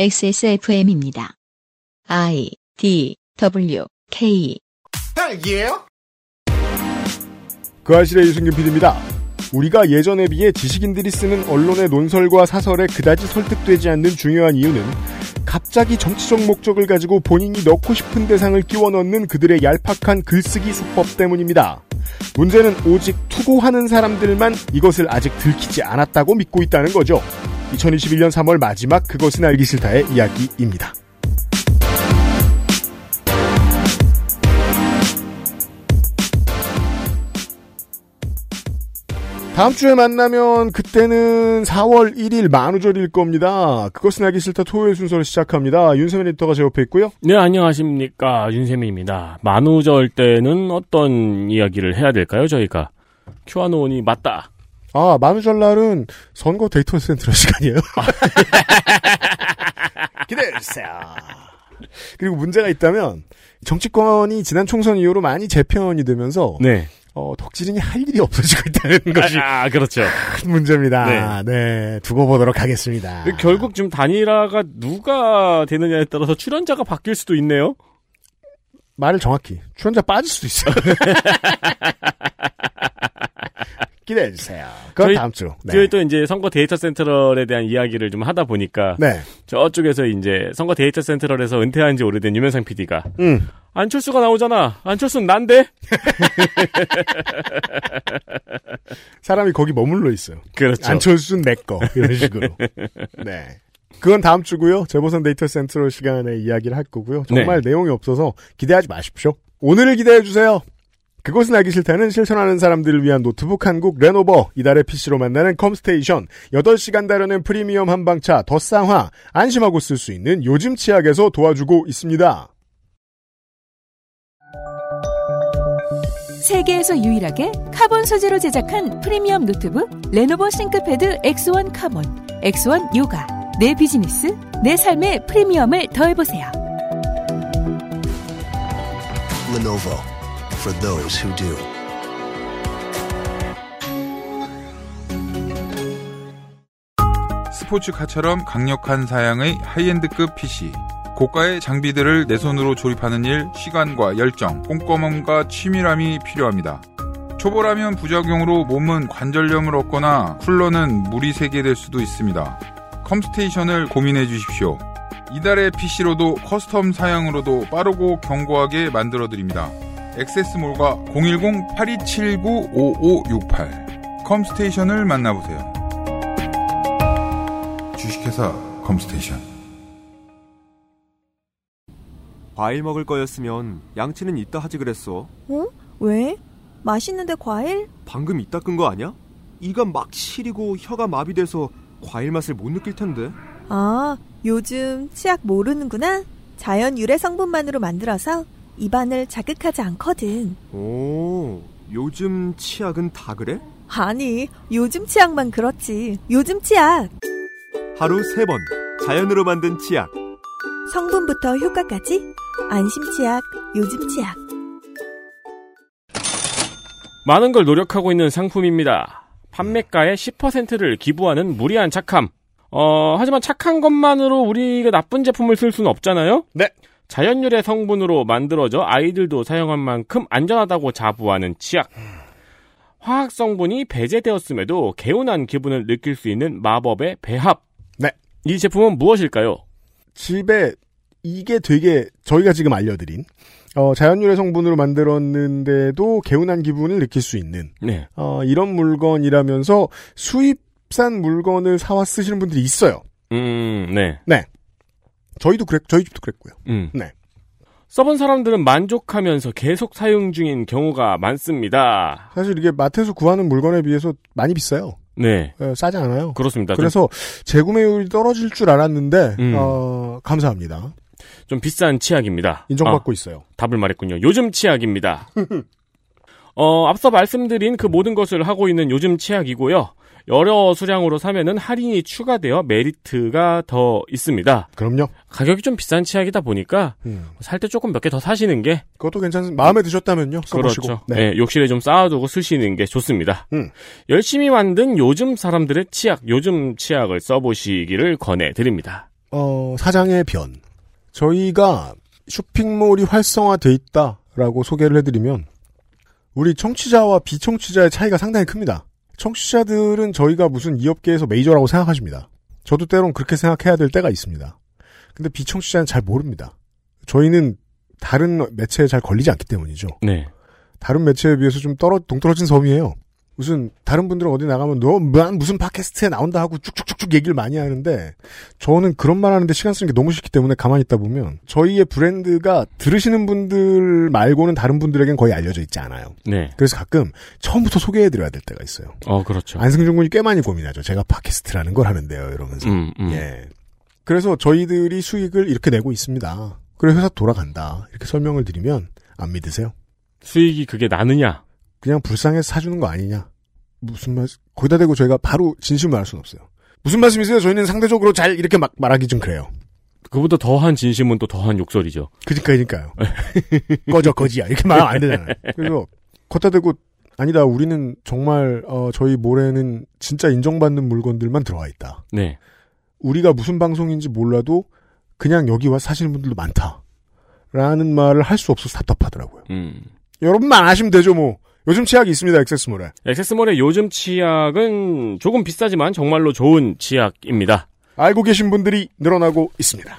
XSFM입니다. I D W K 딸기예요? 그 아실의 유승균 PD입니다. 우리가 예전에 비해 지식인들이 쓰는 언론의 논설과 사설에 그다지 설득되지 않는 중요한 이유는 갑자기 정치적 목적을 가지고 본인이 넣고 싶은 대상을 끼워 넣는 그들의 얄팍한 글쓰기 수법 때문입니다. 문제는 오직 투고하는 사람들만 이것을 아직 들키지 않았다고 믿고 있다는 거죠. 2021년 3월 마지막 그것은 알기 싫다의 이야기입니다. 다음 주에 만나면 그때는 4월 1일 만우절일 겁니다. 그것은 알기 싫다 토요일 순서를 시작합니다. 윤세민 리터가 제 옆에 있고요. 네, 안녕하십니까. 윤세민입니다. 만우절 때는 어떤 이야기를 해야 될까요, 저희가? 큐아노온이 맞다. 아, 만우절 날은 선거 데이터 센트럴 시간이에요. 기대해주세요. 그리고 문제가 있다면 정치권이 지난 총선 이후로 많이 재편이 되면서 네. 어, 덕질인이 할 일이 없어지고 있다는 것이 아, 아, 그렇죠. 큰 문제입니다. 네. 두고 보도록 하겠습니다. 결국 지금 단일화가 누가 되느냐에 따라서 출연자가 바뀔 수도 있네요. 말을 정확히 출연자 빠질 수도 있어요. 기대해 주세요. 그건 저희- 다음 주. 네. 저희 또 이제 선거 데이터 센트럴에 대한 이야기를 좀 하다 보니까 네. 저쪽에서 이제 선거 데이터 센트럴에서 은퇴한 지 오래된 유명상 PD가 음. 안철수가 나오잖아. 안철수는 난데? 사람이 거기 머물러 있어요. 그렇죠. 안철수는 내 거. 이런 식으로. 네. 그건 다음 주고요. 재보선 data central 시간에 이야기를 할 거고요. 정말 내용이 없어서 기대하지 마십시오. 오늘을 기대해 주세요. 그것은 알기 싫다는 실천하는 사람들을 위한 노트북 한국 레노버, 이달의 PC로 만나는 컴스테이션, 8시간 다루는 프리미엄 한방차 더 쌍화, 안심하고 쓸 수 있는 요즘 치약에서 도와주고 있습니다. 세계에서 유일하게 카본 소재로 제작한 프리미엄 노트북 레노버 싱크패드 X1 카본, X1 요가. 내 비즈니스, 내 삶의 프리미엄을 더해보세요. Lenovo for those who do. 스포츠카처럼 강력한 사양의 하이엔드급 PC. 고가의 장비들을 내 손으로 조립하는 일, 시간과 열정, 꼼꼼함과 치밀함이 필요합니다. 초보라면 부작용으로 몸은 관절염을 얻거나 쿨러는 물이 새게 될 수도 있습니다. 컴스테이션을 고민해 주십시오. 이달의 PC로도 custom 사양으로도 빠르고 견고하게 만들어 드립니다. 액세스몰과 010-8279-5568 컴스테이션을 만나보세요. 주식회사 컴스테이션 과일 먹을 거였으면 양치는 이따 하지 그랬어. 어? 왜? 맛있는데 과일? 방금 이따 끈 거 아니야? 이가 막 시리고 혀가 마비돼서 과일 맛을 못 느낄 텐데. 아, 요즘 치약 모르는구나? 자연 유래 성분만으로 만들어서 입안을 자극하지 않거든. 오, 요즘 치약은 다 그래? 아니, 요즘 치약만 그렇지. 요즘 치약. 하루 세 번 자연으로 만든 치약. 성분부터 효과까지. 안심 치약, 요즘 치약. 많은 걸 노력하고 있는 상품입니다. 판매가의 10%를 기부하는 무리한 착함. 어, 하지만 착한 것만으로 우리가 나쁜 제품을 쓸 수는 없잖아요? 네. 자연유래 성분으로 만들어져 아이들도 사용할 만큼 안전하다고 자부하는 치약. 화학 성분이 배제되었음에도 개운한 기분을 느낄 수 있는 마법의 배합. 네. 이 제품은 무엇일까요? 집에 이게 되게 저희가 지금 알려드린 어, 자연유래 성분으로 만들었는데도 개운한 기분을 느낄 수 있는 네. 어, 이런 물건이라면서 수입산 물건을 사와 쓰시는 분들이 있어요. 음, 네. 저희도 그랬, 저희 집도 그랬고요. 음. 네. 써본 사람들은 만족하면서 계속 사용 중인 경우가 많습니다. 사실 이게 마트에서 구하는 물건에 비해서 많이 비싸요. 네. 어, 싸지 않아요. 그렇습니다. 좀- 그래서 재구매율이 떨어질 줄 알았는데 음. 어, 감사합니다. 좀 비싼 치약입니다. 인정받고 있어요. 아, 답을 말했군요. 요즘 치약입니다. 어, 앞서 말씀드린 그 모든 것을 하고 있는 요즘 치약이고요. 여러 수량으로 사면은 할인이 추가되어 메리트가 더 있습니다. 그럼요. 가격이 좀 비싼 치약이다 보니까 음. 살 때 조금 몇 개 더 사시는 게 그것도 괜찮습니다. 마음에 드셨다면요. 써보시고. 그렇죠. 네. 네, 욕실에 좀 쌓아두고 쓰시는 게 좋습니다. 음. 열심히 만든 요즘 사람들의 치약, 요즘 치약을 써보시기를 권해드립니다. 어, 사장의 변. 저희가 쇼핑몰이 활성화돼 있다라고 소개를 해드리면 우리 청취자와 비청취자의 차이가 상당히 큽니다. 청취자들은 저희가 무슨 이 업계에서 메이저라고 생각하십니다. 저도 때론 그렇게 생각해야 될 때가 있습니다. 근데 비청취자는 잘 모릅니다. 저희는 다른 매체에 잘 걸리지 않기 때문이죠. 네. 다른 매체에 비해서 좀 떨어 동떨어진 섬이에요. 무슨 다른 분들은 어디 나가면 너 뭐, 무슨 팟캐스트에 나온다 하고 쭉쭉쭉쭉 얘기를 많이 하는데 저는 그런 말 하는데 시간 쓰는 게 너무 싫기 때문에 가만히 있다 보면 저희의 브랜드가 들으시는 분들 말고는 다른 분들에겐 거의 알려져 있지 않아요. 네. 그래서 가끔 처음부터 소개해 드려야 될 때가 있어요. 어, 그렇죠. 안승준 군이 꽤 많이 고민하죠. 제가 팟캐스트라는 걸 하는데요. 이러면서. 음, 음. 예. 그래서 저희들이 수익을 이렇게 내고 있습니다. 그래 회사 돌아간다. 이렇게 설명을 드리면 안 믿으세요? 수익이 그게 나느냐? 그냥 불쌍해서 사주는 거 아니냐? 무슨 말, 거기다 대고 저희가 바로 진심을 말할 수는 없어요. 무슨 말씀이세요? 저희는 상대적으로 잘 이렇게 막 말하기 좀 그래요. 그보다 더한 진심은 또 더한 욕설이죠. 그니까, 그니까요. 꺼져, 거지야. 이렇게 말하면 안 되잖아요. 그래서, 걷다 대고, 아니다, 우리는 정말, 어, 저희 모래는 진짜 인정받는 물건들만 들어와 있다. 네. 우리가 무슨 방송인지 몰라도, 그냥 여기 와 사시는 분들도 많다. 라는 말을 할 수 없어서 답답하더라고요. 음. 여러분만 아시면 되죠, 뭐. 요즘 치약이 있습니다, 액세스몰에. 액세스몰의 요즘 치약은 조금 비싸지만 정말로 좋은 치약입니다. 알고 계신 분들이 늘어나고 있습니다.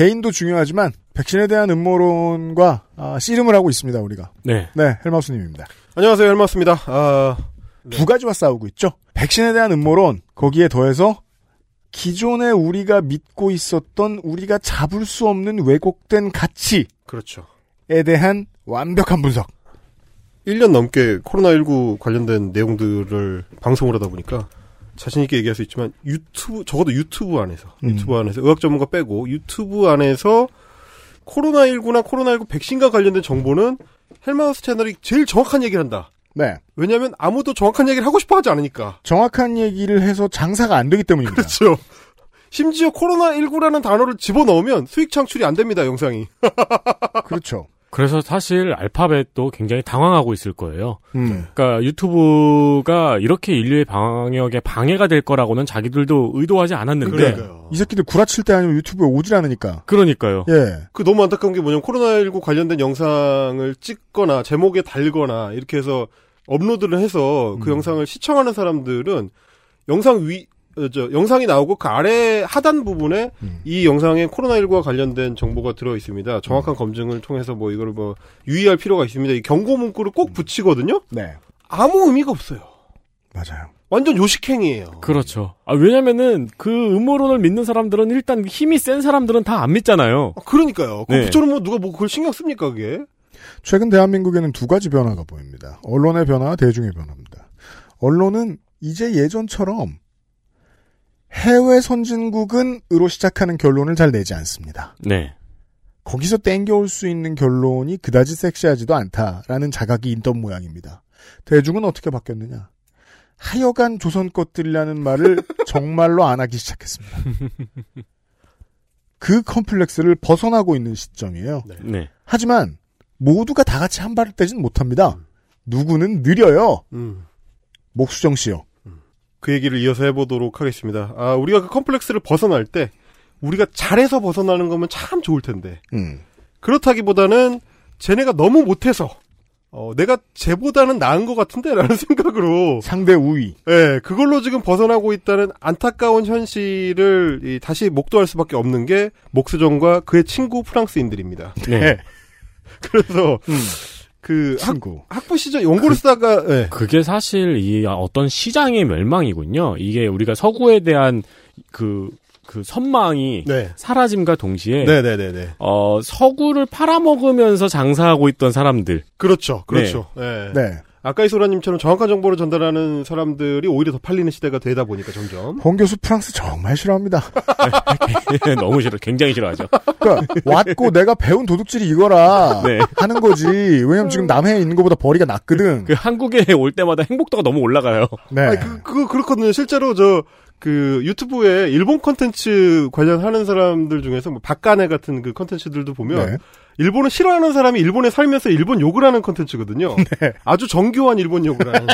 개인도 중요하지만 백신에 대한 음모론과 아, 씨름을 하고 있습니다 우리가. 네. 네, 헬마우스님입니다. 안녕하세요 헬마우스입니다 아... 두 가지와 싸우고 있죠. 백신에 대한 음모론 거기에 더해서 기존에 우리가 믿고 있었던 우리가 잡을 수 없는 왜곡된 가치에 그렇죠 대한 완벽한 분석. 1년 넘게 코로나19 관련된 내용들을 방송을 하다 보니까 자신 있게 얘기할 수 있지만 유튜브, 적어도 유튜브 안에서, 음. 유튜브 안에서, 의학 전문가 빼고 유튜브 안에서 코로나19나 코로나19 백신과 관련된 정보는 헬마우스 채널이 제일 정확한 얘기를 한다. 네, 왜냐하면 아무도 정확한 얘기를 하고 싶어 하지 않으니까. 정확한 얘기를 해서 장사가 안 되기 때문입니다. 그렇죠. 심지어 코로나19라는 단어를 집어넣으면 수익 창출이 안 됩니다, 영상이. 그렇죠. 그래서 사실 알파벳도 굉장히 당황하고 있을 거예요. 음. 그러니까 유튜브가 이렇게 인류의 방역에 방해가 될 거라고는 자기들도 의도하지 않았는데 그러니까요. 이 새끼들 구라칠 때 아니면 유튜브에 오질 않으니까. 그러니까요. 예. 그 너무 안타까운 게 뭐냐면 코로나19 관련된 영상을 찍거나 제목에 달거나 이렇게 해서 업로드를 해서 그 음. 영상을 시청하는 사람들은 영상 위, 어, 저, 영상이 나오고 그 아래 하단 부분에 음. 이 영상에 코로나19과 관련된 정보가 들어 있습니다. 정확한 검증을 통해서 뭐 이거를 뭐 유의할 필요가 있습니다. 이 경고 문구를 꼭 붙이거든요? 네. 아무 의미가 없어요. 맞아요. 완전 요식행위예요. 그렇죠. 아, 왜냐면은 그 음모론을 믿는 사람들은 일단 힘이 센 사람들은 다 안 믿잖아요. 아, 그러니까요. 그 네. 붙여놓으면 누가 뭐 그걸 신경 씁니까, 그게? 최근 대한민국에는 두 가지 변화가 보입니다. 언론의 변화와 대중의 변화입니다. 언론은 이제 예전처럼 해외 선진국은 으로 시작하는 결론을 잘 내지 않습니다. 네. 거기서 땡겨올 수 있는 결론이 그다지 섹시하지도 않다라는 자각이 있던 모양입니다. 대중은 어떻게 바뀌었느냐? 하여간 조선 것들이라는 말을 정말로 안 하기 시작했습니다. 그 컴플렉스를 벗어나고 있는 시점이에요. 네. 하지만 모두가 다 같이 한 발을 떼진 못합니다. 누구는 느려요. 음. 목수정 씨요. 그 얘기를 이어서 해보도록 하겠습니다. 아, 우리가 그 컴플렉스를 벗어날 때, 우리가 잘해서 벗어나는 거면 참 좋을 텐데, 음. 그렇다기보다는, 쟤네가 너무 못해서, 어, 내가 쟤보다는 나은 것 같은데? 라는 생각으로, 상대 우위. 예, 그걸로 지금 벗어나고 있다는 안타까운 현실을 이, 다시 목도할 수밖에 없는 게, 목수정과 그의 친구 프랑스인들입니다. 네. 그래서, 음. 그, 학, 친구. 학 부 시절 연구를 쓰다가, 예. 그게 사실 이 어떤 시장의 멸망이군요. 이게 우리가 서구에 대한 그, 그 선망이 네. 사라짐과 동시에 네네네네. 어, 서구를 팔아먹으면서 장사하고 있던 사람들. 그렇죠, 그렇죠. 예. 네. 아까 이소라님처럼 정확한 정보를 전달하는 사람들이 오히려 더 팔리는 시대가 되다 보니까 점점. 홍 교수 프랑스 정말 싫어합니다. 너무 싫어. 굉장히 싫어하죠. 그러니까 왔고 내가 배운 도둑질이 이거라 네. 하는 거지. 왜냐면 지금 남해에 있는 것보다 벌이가 낮거든. 그 한국에 올 때마다 행복도가 너무 올라가요. 네. 아니, 그, 그거 그렇거든요. 실제로 저, 그, 유튜브에 일본 컨텐츠 관련하는 사람들 중에서 뭐, 박간의 같은 그 컨텐츠들도 보면, 네. 일본을 싫어하는 사람이 일본에 살면서 일본 욕을 하는 컨텐츠거든요. 아주 정교한 일본 욕을 하는.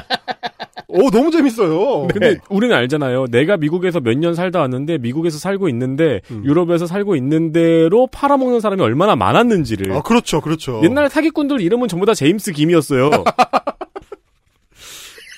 오, 너무 재밌어요. 근데 우리는 알잖아요. 내가 미국에서 몇 년 살다 왔는데 미국에서 살고 있는데 유럽에서 살고 있는데로 팔아먹는 사람이 얼마나 많았는지를. 아, 그렇죠, 그렇죠. 옛날 사기꾼들 이름은 전부 다 제임스 김이었어요.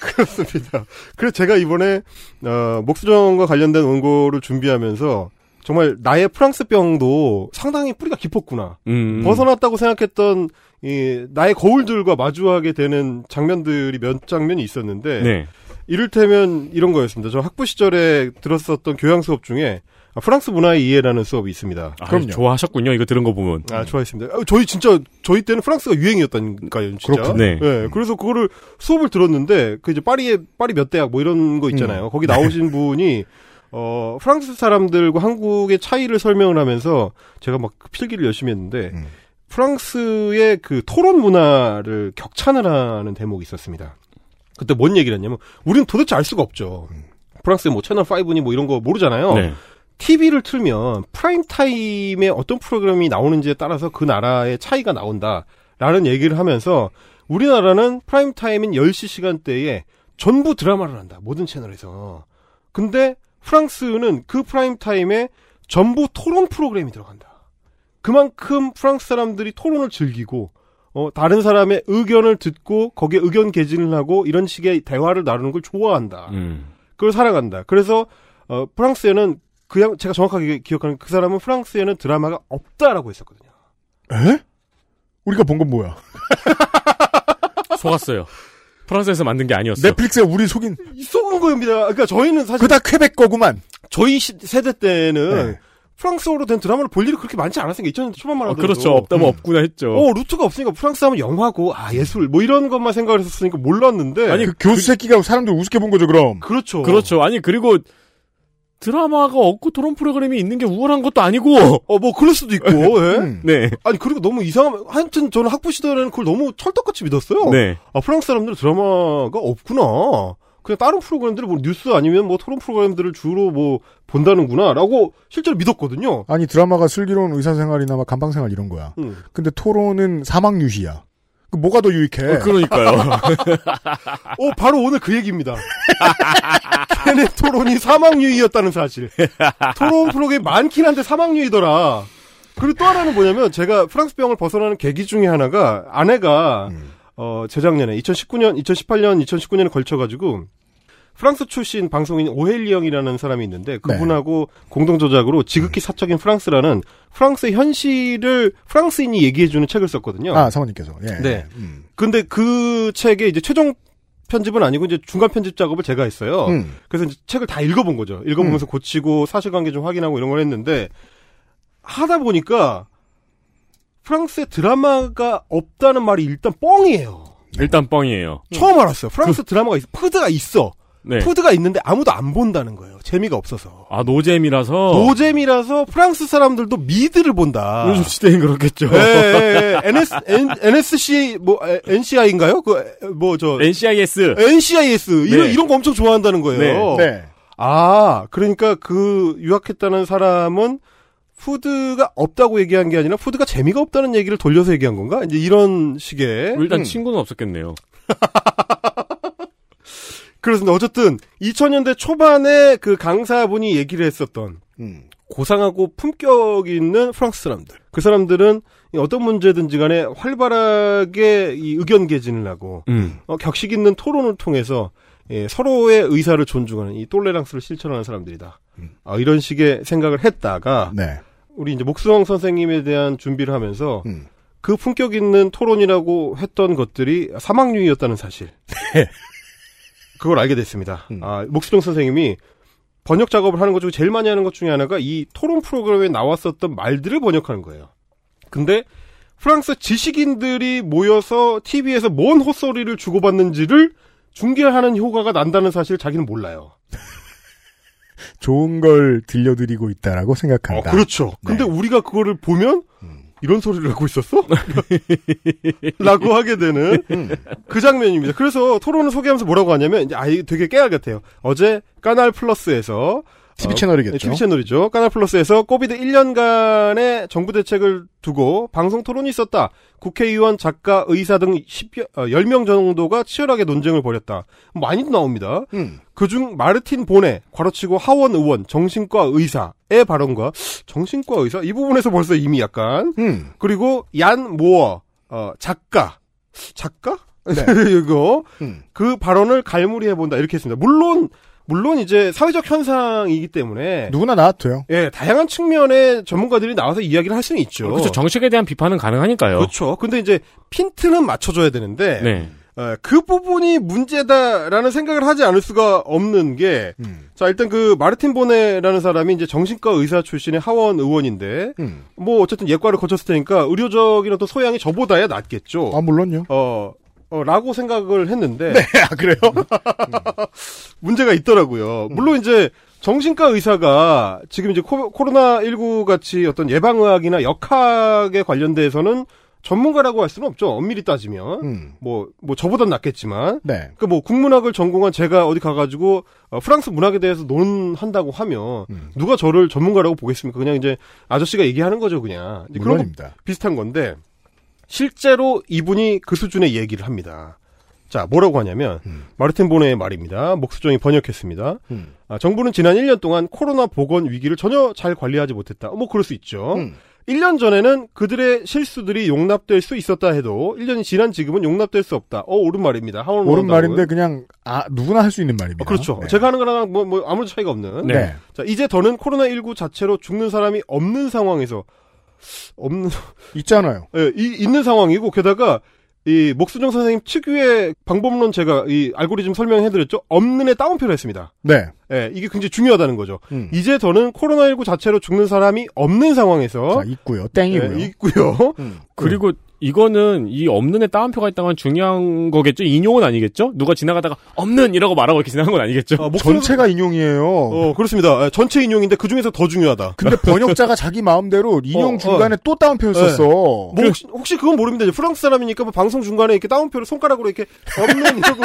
그렇습니다. 그래서 제가 이번에 어, 목수정과 관련된 원고를 준비하면서 정말 나의 프랑스병도 상당히 뿌리가 깊었구나. 음. 벗어났다고 생각했던 이 나의 거울들과 마주하게 되는 장면들이 몇 장면이 있었는데 네. 이를테면 이런 거였습니다. 저 학부 시절에 들었었던 교양 수업 중에 아, 프랑스 문화의 이해라는 수업이 있습니다. 아, 좋아하셨군요. 이거 들은 거 보면. 아, 좋아했습니다. 아, 저희 진짜, 저희 때는 프랑스가 유행이었다니까요, 진짜. 그렇군요. 네. 예, 그래서 그거를 수업을 들었는데, 그 이제 파리에, 파리 몇 대학 뭐 이런 거 있잖아요. 음. 거기 나오신 분이, 어, 프랑스 사람들과 한국의 차이를 설명을 하면서 제가 막그 필기를 열심히 했는데, 음. 프랑스의 그 토론 문화를 격찬을 하는 대목이 있었습니다. 그때 뭔 얘기를 했냐면, 우리는 도대체 알 수가 없죠. 프랑스의 뭐 채널5니 뭐 이런 거 모르잖아요. 네. TV를 틀면 프라임 타임에 어떤 프로그램이 나오는지에 따라서 그 나라의 차이가 나온다 라는 얘기를 하면서 우리나라는 프라임 타임인 10시 시간대에 전부 드라마를 한다. 모든 채널에서. 근데 프랑스는 그 프라임 타임에 전부 토론 프로그램이 들어간다. 그만큼 프랑스 사람들이 토론을 즐기고 어, 다른 사람의 의견을 듣고 거기에 의견 개진을 하고 이런 식의 대화를 나누는 걸 좋아한다. 음. 그걸 살아간다. 그래서 어, 프랑스에는 그냥 제가 정확하게 기억하는 그 사람은 프랑스에는 드라마가 없다라고 했었거든요. 에? 우리가 본 건 뭐야? 속았어요. 프랑스에서 만든 게 아니었어. 넷플릭스에 우리 속인 속은 거입니다. 그러니까 저희는 사실 그다 퀘벡 거구만. 저희 시- 세대 때는 네. 프랑스어로 된 드라마를 볼 일이 그렇게 많지 않았으니까 2000년대 초반만 어, 하더라도 그렇죠. 없다면 없구나 했죠. 어 루트가 없으니까 프랑스 하면 영화고 아 예술 뭐 이런 것만 생각을 했었으니까 몰랐는데 아니 그 교수 새끼가 사람들 우습게 본 거죠 그럼. 그렇죠. 그렇죠. 아니 그리고 드라마가 없고 토론 프로그램이 있는 게 우월한 것도 아니고. 어 뭐 그럴 수도 있고. 예? 음. 네. 아니 그리고 너무 이상하면 하여튼 저는 학부 시절에는 그걸 너무 철떡같이 믿었어요. 네. 아 프랑스 사람들은 드라마가 없구나. 그냥 다른 프로그램들을 뭐 뉴스 아니면 뭐 토론 프로그램들을 주로 뭐 본다는구나 라고 실제로 믿었거든요. 아니 드라마가 슬기로운 의사생활이나 막 감방생활 이런 거야. 음. 근데 토론은 사망 유희야. 그 뭐가 더 유익해? 어, 그러니까요. 어 바로 오늘 그 얘기입니다. 걔네 토론이 사망유의였다는 사실. 토론 프로그램이 많긴 한데 사망유의더라. 그리고 또 하나는 뭐냐면 제가 프랑스 병을 벗어나는 계기 중에 하나가 아내가 어 재작년에 2019년, 2018년, 2019년에 걸쳐가지고 프랑스 출신 방송인 오헬리 형이라는 사람이 있는데 그분하고 공동 저작으로 지극히 사적인 프랑스라는 프랑스 현실을 프랑스인이 얘기해주는 책을 썼거든요. 아 사모님께서. 예. 네. 음. 근데 그 책의 이제 최종 편집은 아니고 이제 중간 편집 작업을 제가 했어요. 음. 그래서 이제 책을 다 읽어본 거죠. 읽어보면서 고치고 사실관계 좀 확인하고 이런 걸 했는데 하다 보니까 프랑스에 드라마가 없다는 말이 일단 뻥이에요. 일단 뻥이에요. 처음 알았어요. 프랑스 드라마가 있어. 푸드가 있어. 네. 푸드가 있는데 아무도 안 본다는 거예요. 재미가 없어서. 아 노잼이라서. 노잼이라서 프랑스 사람들도 미드를 본다. 요즘 시대엔 그렇겠죠. 예, 예, 예. NS, N, NSC, 뭐, 에, NCI인가요? 그, 에, 뭐, 저. NCIS. NCIS. 이런, 네. 이런 거 엄청 좋아한다는 거예요. 네. 아, 그러니까 그 유학했다는 사람은 푸드가 없다고 얘기한 게 아니라 푸드가 재미가 없다는 얘기를 돌려서 얘기한 건가? 이제 이런 식의. 일단 음. 친구는 없었겠네요. 그렇습니다. 어쨌든 2000년대 초반에 그 강사분이 얘기를 했었던 음. 고상하고 품격 있는 프랑스 사람들. 그 사람들은 어떤 문제든지 간에 활발하게 이 의견 개진을 하고 음. 어, 격식 있는 토론을 통해서 예, 서로의 의사를 존중하는 이 똘레랑스를 실천하는 사람들이다. 아, 이런 식의 생각을 했다가 네. 우리 이제 목수왕 선생님에 대한 준비를 하면서 음. 그 품격 있는 토론이라고 했던 것들이 사망류이었다는 사실. 그걸 알게 됐습니다. 음. 아, 목수령 선생님이 번역 작업을 하는 것 중에 제일 많이 하는 것 중에 하나가 이 토론 프로그램에 나왔었던 말들을 번역하는 거예요. 근데 프랑스 지식인들이 모여서 TV에서 뭔 헛소리를 주고받는지를 중계하는 효과가 난다는 사실을 자기는 몰라요. 좋은 걸 들려드리고 있다라고 생각한다. 어, 그렇죠. 근데 우리가 그거를 보면 이런 소리를 하고 있었어? 라고 하게 되는 그 장면입니다. 그래서 토론을 소개하면서 뭐라고 하냐면 이제 아이 되게 깨알 같아요. 어제 까날 플러스에서 TV 채널이겠죠. 네, TV 채널이죠. 까날 플러스에서 코비드 1년간의 정부 대책을 두고 방송 토론이 있었다. 국회의원, 작가, 의사 등 10여, 10명 정도가 치열하게 논쟁을 벌였다. 많이 나옵니다. 음. 그중 마르틴 보네, 괄호치고 하원 의원, 정신과 의사의 발언과 정신과 의사 이 부분에서 벌써 이미 약간 음. 그리고 얀 모어 어, 작가 작가 네. 이거 음. 그 발언을 갈무리해 본다 이렇게 했습니다. 물론 물론 이제 사회적 현상이기 때문에 누구나 나와도 돼요. 예 다양한 측면의 전문가들이 나와서 이야기를 할 수는 있죠. 그렇죠. 정식에 대한 비판은 가능하니까요. 그렇죠. 근데 이제 핀트는 맞춰줘야 되는데 네. 어, 그 부분이 문제다라는 생각을 하지 않을 수가 없는 게, 음. 자, 일단 그 마르틴 보네라는 사람이 이제 정신과 의사 출신의 하원 의원인데, 음. 뭐 어쨌든 예과를 거쳤을 테니까 의료적인 어떤 소양이 저보다야 낫겠죠. 아 물론요. 어, 어, 라고 생각을 했는데, 네, 아, 그래요? 문제가 있더라고요. 물론 이제 정신과 의사가 지금 이제 코, 코로나19 같이 어떤 예방의학이나 역학에 관련돼서는 전문가라고 할 수는 없죠. 엄밀히 따지면. 음. 뭐, 뭐, 저보단 낫겠지만. 네. 그 뭐, 국문학을 전공한 제가 어디 가가지고, 어, 프랑스 문학에 대해서 논한다고 하면, 음. 누가 저를 전문가라고 보겠습니까? 그냥 이제 아저씨가 얘기하는 거죠, 그냥. 그런 거 물론입니다. 비슷한 건데, 실제로 이분이 그 수준의 얘기를 합니다. 자, 뭐라고 하냐면, 음. 마르틴 보네의 말입니다. 목수정이 번역했습니다. 음. 아, 정부는 지난 1년 동안 코로나 보건 위기를 전혀 잘 관리하지 못했다. 뭐, 그럴 수 있죠. 음. 1년 전에는 그들의 실수들이 용납될 수 있었다 해도 1년이 지난 지금은 용납될 수 없다. 어, 옳은 말입니다. 하원 옳은. 말인데 그냥 아 누구나 할 수 있는 말입니다. 어, 그렇죠. 네. 제가 하는 거랑 뭐, 뭐 아무런 차이가 없는. 네. 자, 이제 더는 코로나19 자체로 죽는 사람이 없는 상황에서 없는 있잖아요. 예, 이, 있는 상황이고 게다가 이 목수정 선생님 특유의 방법론 제가 이 알고리즘 설명해드렸죠. 없는에 따옴표를 했습니다. 네. 예, 이게 굉장히 중요하다는 거죠. 음. 이제 더는 코로나19 자체로 죽는 사람이 없는 상황에서 자, 있고요. 땡이고요. 예, 있고요. 음. 그리고 이거는 이 없는에 따옴표가 있다는 건 중요한 거겠죠? 인용은 아니겠죠? 누가 지나가다가 없는 이라고 말하고 이렇게 지나간 건 아니겠죠? 아, 목수정 전체가 인용이에요. 어, 그렇습니다. 예, 전체 인용인데 그 중에서 더 중요하다. 근데 번역자가 자기 마음대로 인용 어, 중간에 또 따옴표를 네. 썼어. 뭐 혹시, 혹시 그건 모릅니다. 프랑스 사람이니까 뭐 방송 중간에 이렇게 따옴표를 손가락으로 이렇게 없는 이러고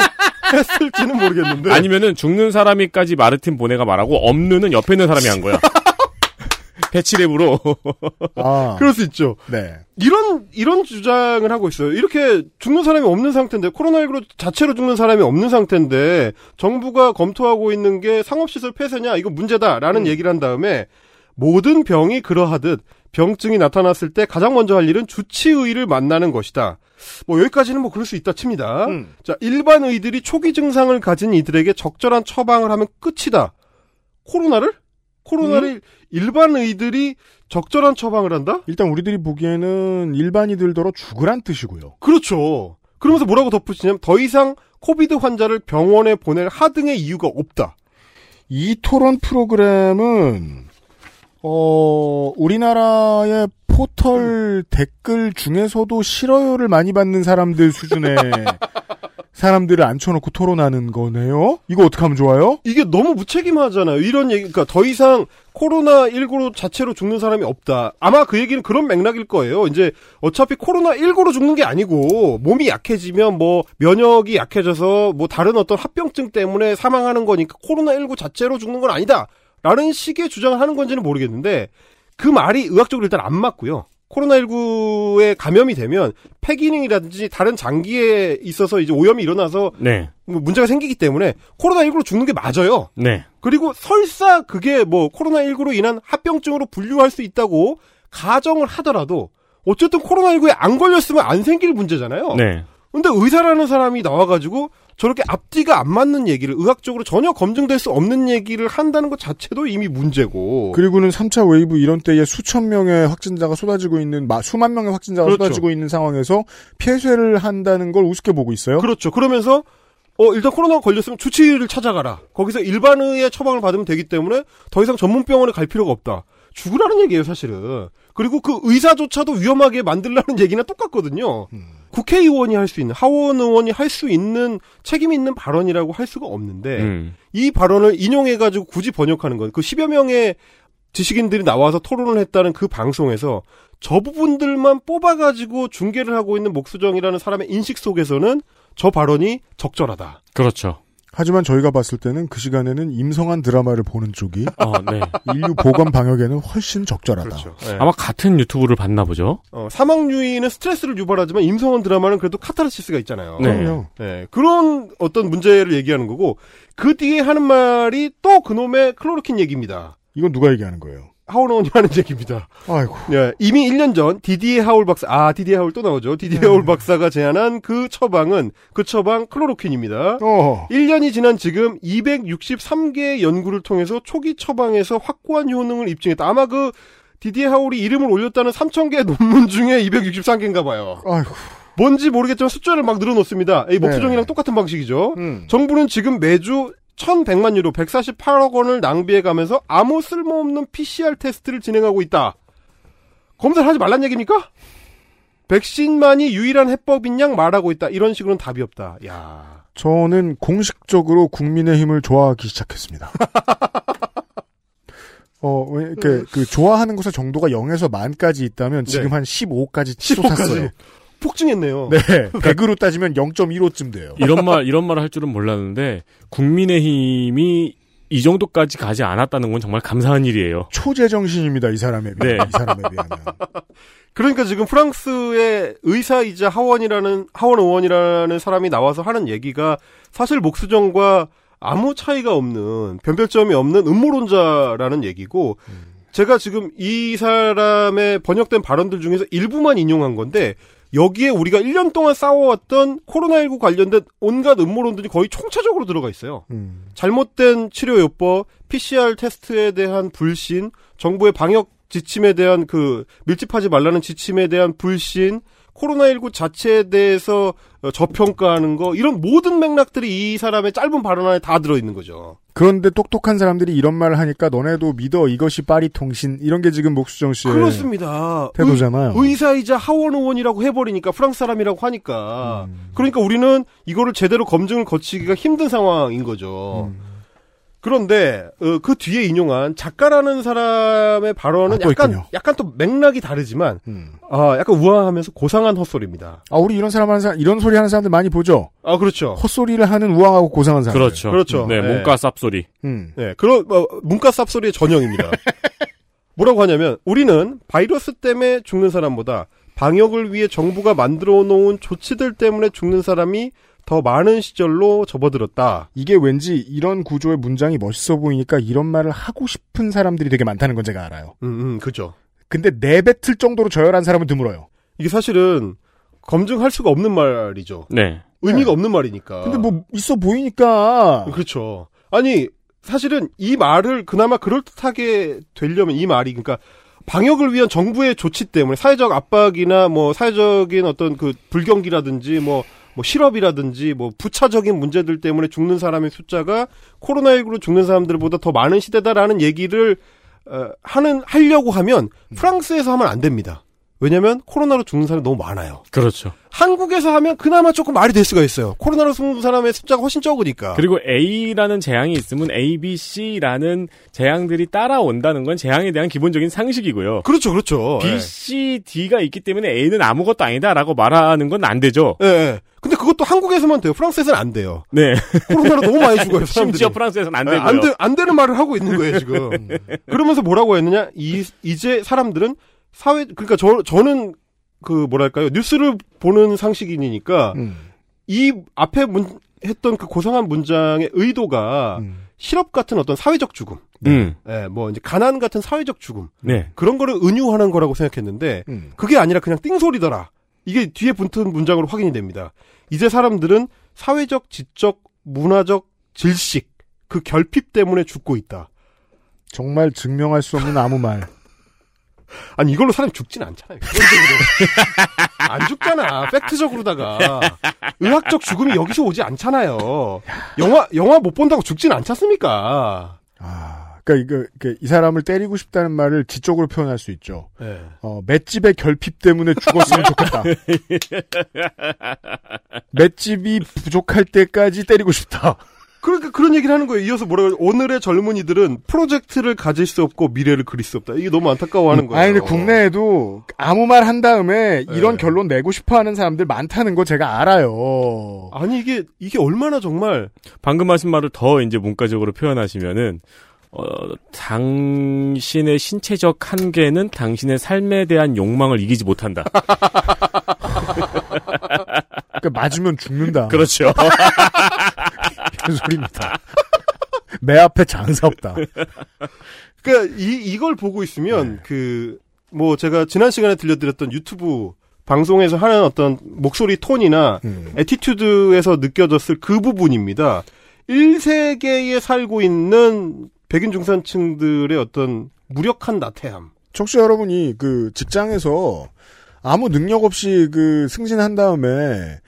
했을지는 모르겠는데. 아니면은 죽는 사람이까지 마르틴 보네가 말하고 없는은 옆에 있는 사람이 한 거야. 배치랩으로. 아, 그럴 수 있죠. 네. 이런 이런 주장을 하고 있어요. 이렇게 죽는 사람이 없는 상태인데 코로나19로 자체로 죽는 사람이 없는 상태인데 정부가 검토하고 있는 게 상업시설 폐쇄냐 이거 문제다라는 음. 얘기를 한 다음에 모든 병이 그러하듯 병증이 나타났을 때 가장 먼저 할 일은 주치의를 만나는 것이다. 뭐 여기까지는 뭐 그럴 수 있다 칩니다. 음. 자 일반 의들이 초기 증상을 가진 이들에게 적절한 처방을 하면 끝이다. 코로나를 코로나를 일반 의들이 적절한 처방을 한다? 일단 우리들이 보기에는 일반이들더러 죽으란 뜻이고요. 그렇죠. 그러면서 뭐라고 덧붙이냐면 더 이상 코비드 환자를 병원에 보낼 하등의 이유가 없다. 이 토론 프로그램은 어 우리나라의 포털 댓글 중에서도 싫어요를 많이 받는 사람들 수준의 사람들을 앉혀놓고 토론하는 거네요. 이거 어떻게 하면 좋아요? 이게 너무 무책임하잖아요. 이런 얘기, 그러니까 더 이상 코로나 19로 자체로 죽는 사람이 없다. 아마 그 얘기는 그런 맥락일 거예요. 이제 어차피 코로나 19로 죽는 게 아니고 몸이 약해지면 뭐 면역이 약해져서 뭐 다른 어떤 합병증 때문에 사망하는 거니까 코로나 19 자체로 죽는 건 아니다. 라는 식의 주장을 하는 건지는 모르겠는데 그 말이 의학적으로 일단 안 맞고요. 코로나19에 감염이 되면 폐기능이라든지 다른 장기에 있어서 이제 오염이 일어나서 네. 뭐 문제가 생기기 때문에 코로나19로 죽는 게 맞아요. 네. 그리고 설사 그게 뭐 코로나19로 인한 합병증으로 분류할 수 있다고 가정을 하더라도 어쨌든 코로나19에 안 걸렸으면 안 생길 문제잖아요. 네. 근데 의사라는 사람이 나와가지고 저렇게 앞뒤가 안 맞는 얘기를 의학적으로 전혀 검증될 수 없는 얘기를 한다는 것 자체도 이미 문제고. 그리고는 3차 웨이브 이런 때에 수천 명의 확진자가 쏟아지고 있는 마- 수만 명의 확진자가 그렇죠. 쏟아지고 있는 상황에서 폐쇄를 한다는 걸 우습게 보고 있어요. 그렇죠. 그러면서 어 일단 코로나가 걸렸으면 주치의를 찾아가라. 거기서 일반의의 처방을 받으면 되기 때문에 더 이상 전문병원에 갈 필요가 없다. 죽으라는 얘기예요, 사실은. 그리고 그 의사조차도 위험하게 만들라는 얘기나 똑같거든요. 국회의원이 할 수 있는, 하원 의원이 할 수 있는 책임 있는 발언이라고 할 수가 없는데, 음. 이 발언을 인용해 가지고 굳이 번역하는 건 그 10여 명의 지식인들이 나와서 토론을 했다는 그 방송에서 저 부분들만 뽑아 가지고 중계를 하고 있는 목수정이라는 사람의 인식 속에서는 저 발언이 적절하다. 그렇죠. 하지만 저희가 봤을 때는 그 시간에는 임성한 드라마를 보는 쪽이 어, 네. 인류 보건 방역에는 훨씬 적절하다. 그렇죠. 네. 아마 같은 유튜브를 봤나 보죠. 어, 사망 유인은 스트레스를 유발하지만 임성한 드라마는 그래도 카타르시스가 있잖아요. 네. 네, 그런 어떤 문제를 얘기하는 거고 그 뒤에 하는 말이 또 그놈의 클로로킨 얘기입니다. 이건 누가 얘기하는 거예요? 하원원이 하는 얘기입니다. 아이고. 네, 이미 1년 전 디디에 하울 박사, 아 디디에 하울 또 나오죠. 디디에 하울 박사가 제안한 그 처방은 그 처방 클로로킨입니다. 어. 1년이 지난 지금 263개의 연구를 통해서 초기 처방에서 확고한 효능을 입증했다. 아마 그 디디에 하울이 이름을 올렸다는 3,000개 논문 중에 263개인가 봐요. 아이고. 뭔지 모르겠지만 숫자를 막 늘어놓습니다. 이 목수정이랑 네. 똑같은 방식이죠. 음. 정부는 지금 매주 1,100만 유로, 148억 원을 낭비해 가면서 아무 쓸모없는 PCR 테스트를 진행하고 있다. 검사를 하지 말란 얘기입니까? 백신만이 유일한 해법인 양 말하고 있다. 이런 식으로는 답이 없다. 야 저는 공식적으로 국민의 힘을 좋아하기 시작했습니다. 어, 왜, 그, 그, 좋아하는 것의 정도가 0에서 만까지 있다면 지금 네. 한 15까지 15까지 솟았어요. 폭증했네요. 네. 100으로 따지면 0.15쯤 돼요. 이런 말 이런 말을 할 줄은 몰랐는데 국민의힘이 이 정도까지 가지 않았다는 건 정말 감사한 일이에요. 초제정신입니다, 이 사람에 비해. 네. 이 사람에 비하면. 그러니까 지금 프랑스의 의사이자 하원이라는 하원 의원이라는 사람이 나와서 하는 얘기가 사실 목수정과 아무 차이가 없는 변별점이 없는 음모론자라는 얘기고 제가 지금 이 사람의 번역된 발언들 중에서 일부만 인용한 건데 여기에 우리가 1년 동안 싸워왔던 코로나19 관련된 온갖 음모론들이 거의 총체적으로 들어가 있어요. 음. 잘못된 치료 요법, PCR 테스트에 대한 불신, 정부의 방역 지침에 대한 그 밀집하지 말라는 지침에 대한 불신, 코로나19 자체에 대해서 어, 저평가하는 거 이런 모든 맥락들이 이 사람의 짧은 발언 안에 다 들어 있는 거죠. 그런데 똑똑한 사람들이 이런 말을 하니까 너네도 믿어 이것이 파리 통신 이런 게 지금 목수정 씨의 그렇습니다. 태도잖아요. 의, 사이자 하원 의원이라고 해버리니까 프랑스 사람이라고 하니까 음. 그러니까 우리는 이거를 제대로 검증을 거치기가 힘든 상황인 거죠. 음. 그런데 어, 그 뒤에 인용한 작가라는 사람의 발언은 아, 또 약간 있군요. 약간 또 맥락이 다르지만 음. 아 약간 우아하면서 고상한 헛소리입니다. 아, 우리 이런 사람 하는 사람, 이런 소리 하는 사람들 많이 보죠? 아 그렇죠. 헛소리를 하는 우왕하고 고상한 사람. 그렇죠. 그렇죠. 네, 네. 몸가 쌉소리. 음. 네, 그런 어, 문과 쌉소리의 전형입니다. 뭐라고 하냐면 우리는 바이러스 때문에 죽는 사람보다 방역을 위해 정부가 만들어 놓은 조치들 때문에 죽는 사람이 더 많은 시절로 접어들었다. 이게 왠지 이런 구조의 문장이 멋있어 보이니까 이런 말을 하고 싶은 사람들이 되게 많다는 건 제가 알아요. 음, 음, 그죠. 근데 내뱉을 정도로 저열한 사람은 드물어요. 이게 사실은 검증할 수가 없는 말이죠. 네. 의미가 네. 없는 말이니까. 근데 뭐 있어 보이니까 그렇죠. 아니 사실은 이 말을 그나마 그럴듯하게 되려면 이 말이 그러니까 방역을 위한 정부의 조치 때문에 사회적 압박이나 뭐 사회적인 어떤 그 불경기라든지 뭐, 뭐 실업이라든지 뭐 부차적인 문제들 때문에 죽는 사람의 숫자가 코로나19로 죽는 사람들보다 더 많은 시대다라는 얘기를 어, 하는 하려고 하면 프랑스에서 하면 안 됩니다. 왜냐면 코로나로 죽는 사람이 너무 많아요. 그렇죠. 한국에서 하면 그나마 조금 말이 될 수가 있어요. 코로나로 죽는 사람의 숫자가 훨씬 적으니까. 그리고 A라는 재앙이 있으면 A, B, C라는 재앙들이 따라온다는 건 재앙에 대한 기본적인 상식이고요. 그렇죠, 그렇죠. B, 예. C, D가 있기 때문에 A는 아무것도 아니다라고 말하는 건 안 되죠. 예, 예. 근데 그것도 한국에서만 돼요. 프랑스에서는 안 돼요. 네. 코로나로 너무 많이 죽어요. 사람들이. 심지어 프랑스에서는 안 예, 되고요. 안, 되, 안 되는 말을 하고 있는 거예요, 지금. 그러면서 뭐라고 했느냐? 이, 이제 사람들은 사회, 그러니까 저, 저는 그 뭐랄까요. 뉴스를 보는 상식인이니까 음. 이 앞에 문, 했던 그 고상한 문장의 의도가 음. 실업 같은 어떤 사회적 죽음. 음. 예, 뭐 이제 가난 같은 사회적 죽음. 네. 그런 거를 은유하는 거라고 생각했는데 음. 그게 아니라 그냥 띵소리더라. 이게 뒤에 붙은 문장으로 확인이 됩니다. 이제 사람들은 사회적, 지적, 문화적 질식, 그 결핍 때문에 죽고 있다. 정말 증명할 수 없는 아무 말. 아니 이걸로 사람이 죽진 않잖아요. 기본적으로. 안 죽잖아. 팩트적으로다가 의학적 죽음이 여기서 오지 않잖아요. 영화 영화 못 본다고 죽진 않지 않습니까? 아, 그러니까 이거 이렇게 이 사람을 때리고 싶다는 말을 지적으로 표현할 수 있죠. 네. 어, 맷집의 결핍 때문에 죽었으면 좋겠다. 맷집이 부족할 때까지 때리고 싶다. 그러니까 그런 얘기를 하는 거예요. 이어서 뭐라고? 오늘의 젊은이들은 프로젝트를 가질 수 없고 미래를 그릴 수 없다. 이게 너무 안타까워하는 거예요. 아니 근데 국내에도 아무 말 한 다음에 이런 네. 결론 내고 싶어하는 사람들 많다는 거 제가 알아요. 아니 이게 이게 얼마나 정말 방금 하신 말을 더 이제 문과적으로 표현하시면은 어, 당신의 신체적 한계는 당신의 삶에 대한 욕망을 이기지 못한다. 그러니까 맞으면 죽는다. 그렇죠. 그런 소리입니다. 매 앞에 장사 없다. 그러니까 이 이걸 보고 있으면 그뭐 제가 지난 시간에 들려드렸던 유튜브 방송에서 하는 어떤 목소리 톤이나 음. attitude에서 느껴졌을 그 부분입니다. 1세계에 살고 있는 백인 중산층들의 어떤 무력한 나태함. 청취자 여러분이 그 직장에서 아무 능력 없이 그 승진한 다음에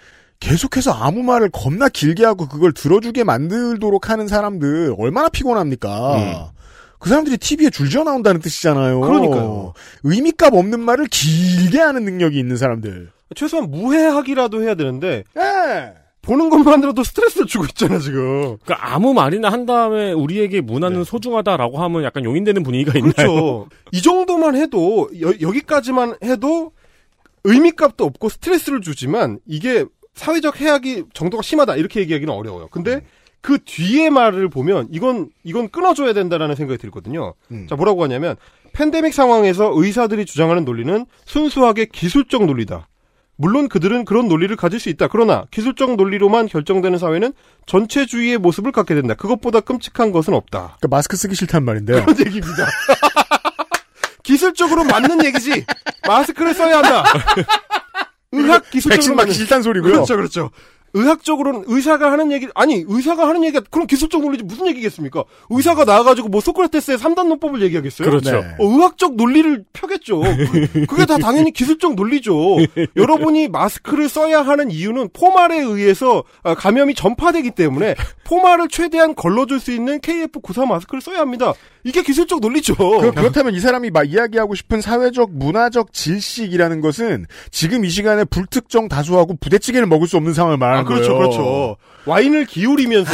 계속해서 아무 말을 겁나 길게 하고 그걸 들어주게 만들도록 하는 사람들 얼마나 피곤합니까? 그 사람들이 TV에 줄지어 나온다는 뜻이잖아요. 그러니까요. 의미값 없는 말을 길게 하는 능력이 있는 사람들. 최소한 무해하기라도 해야 되는데 예. 보는 것만으로도 스트레스를 주고 있잖아 지금. 그러니까 아무 말이나 한 다음에 우리에게 문화는 소중하다라고 하면 약간 용인되는 분위기가 있나요? 그렇죠. 이 정도만 해도 여, 기까지만 해도 의미값도 없고 스트레스를 주지만 이게 사회적 해악이 정도가 심하다 이렇게 얘기하기는 어려워요. 근데 그 뒤에 말을 보면 이건 이건 끊어줘야 된다라는 생각이 들거든요. 음. 자 뭐라고 하냐면 팬데믹 상황에서 의사들이 주장하는 논리는 순수하게 기술적 논리다. 물론 그들은 그런 논리를 가질 수 있다. 그러나 기술적 논리로만 결정되는 사회는 전체주의의 모습을 갖게 된다. 그것보다 끔찍한 것은 없다. 그러니까 마스크 쓰기 싫다는 말인데요. 그런 얘기입니다. 기술적으로 맞는 얘기지. 마스크를 써야 한다. 의학 기술적으로 백신 맞기 싫다는 소리고요. 그렇죠, 그렇죠. 의학적으로는 의사가 하는 얘기 아니 의사가 하는 얘기가 그럼 기술적 논리지 무슨 얘기겠습니까? 의사가 나와가지고 뭐 소크라테스의 3단 논법을 얘기하겠어요? 그렇죠. 네. 어, 의학적 논리를 펴겠죠. 그- 그게 다 당연히 기술적 논리죠. 여러분이 마스크를 써야 하는 이유는 포말에 의해서 아, 감염이 전파되기 때문에 포말을 최대한 걸러줄 수 있는 KF94 마스크를 써야 합니다. 이게 기술적 논리죠. 그, 그렇다면 이 사람이 막 이야기하고 싶은 사회적 문화적 질식이라는 것은 지금 이 시간에 불특정 다수하고 부대찌개를 먹을 수 없는 상황을 말하는 아, 그렇죠, 거예요. 그렇죠. 와인을 기울이면서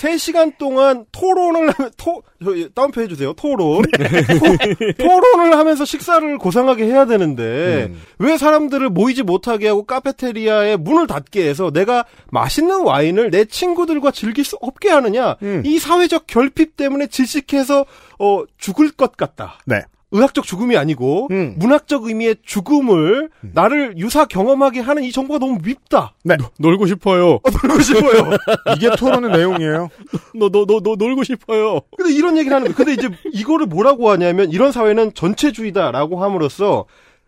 3시간 동안 토론을 토, 저, 다운표 해주세요. 토론. 토, 토론을 하면서 식사를 고상하게 해야 되는데, 음. 왜 사람들을 모이지 못하게 하고 카페테리아에 문을 닫게 해서 내가 맛있는 와인을 내 친구들과 즐길 수 없게 하느냐, 음. 이 사회적 결핍 때문에 질식해서, 어, 죽을 것 같다. 네. 의학적 죽음이 아니고, 음. 문학적 의미의 죽음을 나를 유사 경험하게 하는 이 정보가 너무 밉다. 네. 놀고 싶어요. 놀고 싶어요. 이게 토론의 내용이에요. 너, 너, 너, 너 놀고 싶어요. 근데 이런 얘기를 하는 거예요. 근데 이제 이거를 뭐라고 하냐면 이런 사회는 전체주의다라고 함으로써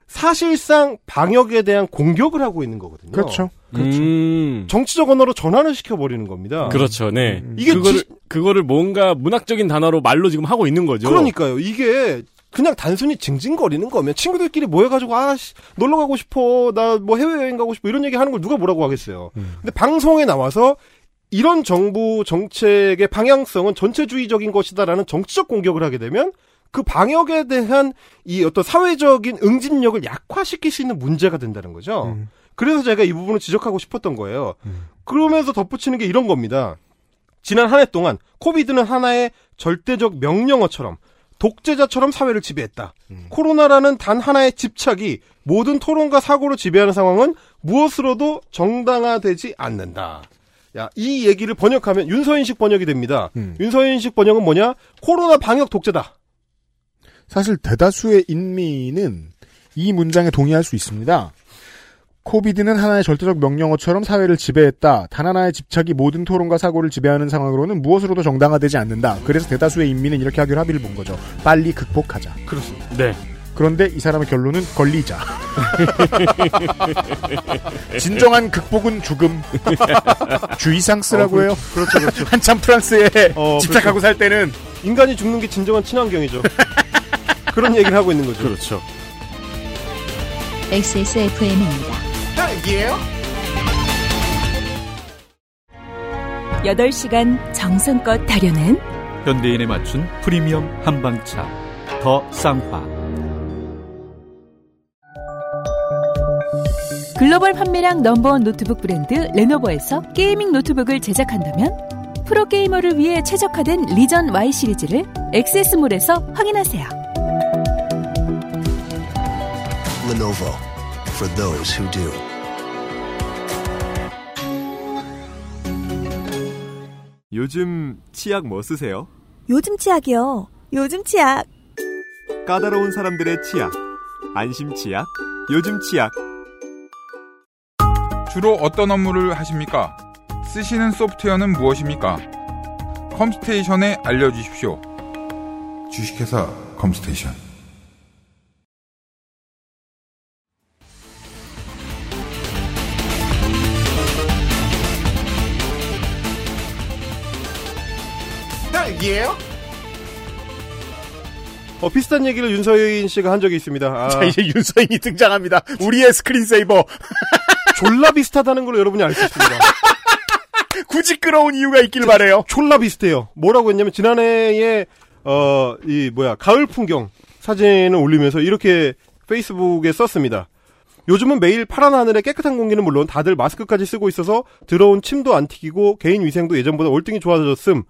사실상 방역에 대한 공격을 하고 있는 거거든요. 그렇죠. 음. 정치적 언어로 전환을 시켜버리는 겁니다. 그렇죠, 네. 이게 그거를, 지- 그거를 뭔가 문학적인 단어로 말로 지금 하고 있는 거죠. 그러니까요. 이게 그냥 단순히 징징거리는 거면 친구들끼리 모여가지고 아 씨, 놀러 가고 싶어 나 뭐 해외여행 가고 싶어 이런 얘기 하는 걸 누가 뭐라고 하겠어요. 근데 방송에 나와서 이런 정부 정책의 방향성은 전체주의적인 것이다라는 정치적 공격을 하게 되면 그 방역에 대한 이 어떤 사회적인 응집력을 약화시킬 수 있는 문제가 된다는 거죠. 그래서 제가 이 부분을 지적하고 싶었던 거예요. 그러면서 덧붙이는 게 이런 겁니다. 지난 한 해 동안 코비드는 하나의 절대적 명령어처럼 독재자처럼 사회를 지배했다. 코로나라는 단 하나의 집착이 모든 토론과 사고를 지배하는 상황은 무엇으로도 정당화되지 않는다. 야, 이 얘기를 번역하면 윤서인식 번역이 됩니다. 음. 윤서인식 번역은 뭐냐? 코로나 방역 독재다. 사실 대다수의 인민은 이 문장에 동의할 수 있습니다. 코비드는 하나의 절대적 명령어처럼 사회를 지배했다. 단 하나의 집착이 모든 토론과 사고를 지배하는 상황으로는 무엇으로도 정당화되지 않는다. 그래서 대다수의 인민은 이렇게 하기로 합의를 본 거죠. 빨리 극복하자. 그렇습니다. 네. 그런데 이 사람의 결론은 걸리자. 진정한 극복은 죽음. 주의상스라고 해요. 그렇죠, 그렇죠. 한참 프랑스에 어, 집착하고 살 때는 인간이 죽는 게 진정한 친환경이죠. 그런 얘기를 하고 있는 거죠. 그렇죠. XSFM입니다. 여덟 시간 정성껏 다려낸 현대인에 맞춘 프리미엄 한방차 더 쌍화. 글로벌 판매량 넘버원 노트북 브랜드 레노버에서 gaming 노트북을 제작한다면 프로게이머를 위해 최적화된 리전 Y 시리즈를 액세스몰에서 확인하세요. Lenovo for those who do. 요즘 치약 뭐 쓰세요? 요즘 치약이요. 요즘 치약. 까다로운 사람들의 치약. 안심 치약. 요즘 치약. 주로 어떤 업무를 하십니까? 쓰시는 소프트웨어는 무엇입니까? 컴스테이션에 알려주십시오. 주식회사 컴스테이션. 딸기예요? 어, 비슷한 얘기를 윤서인 씨가 한 적이 있습니다. 아, 자, 이제 윤서인이 등장합니다. 우리의 스크린세이버. 졸라 비슷하다는 걸 여러분이 알 수 있습니다. 굳이 끌어온 이유가 있길 바래요. 졸라 비슷해요. 뭐라고 했냐면 지난해에 어, 이 뭐야 가을 풍경 사진을 올리면서 이렇게 페이스북에 썼습니다. 요즘은 매일 파란 하늘에 깨끗한 공기는 물론 다들 마스크까지 쓰고 있어서 들어온 침도 안 튀기고 개인 위생도 예전보다 월등히 좋아졌음.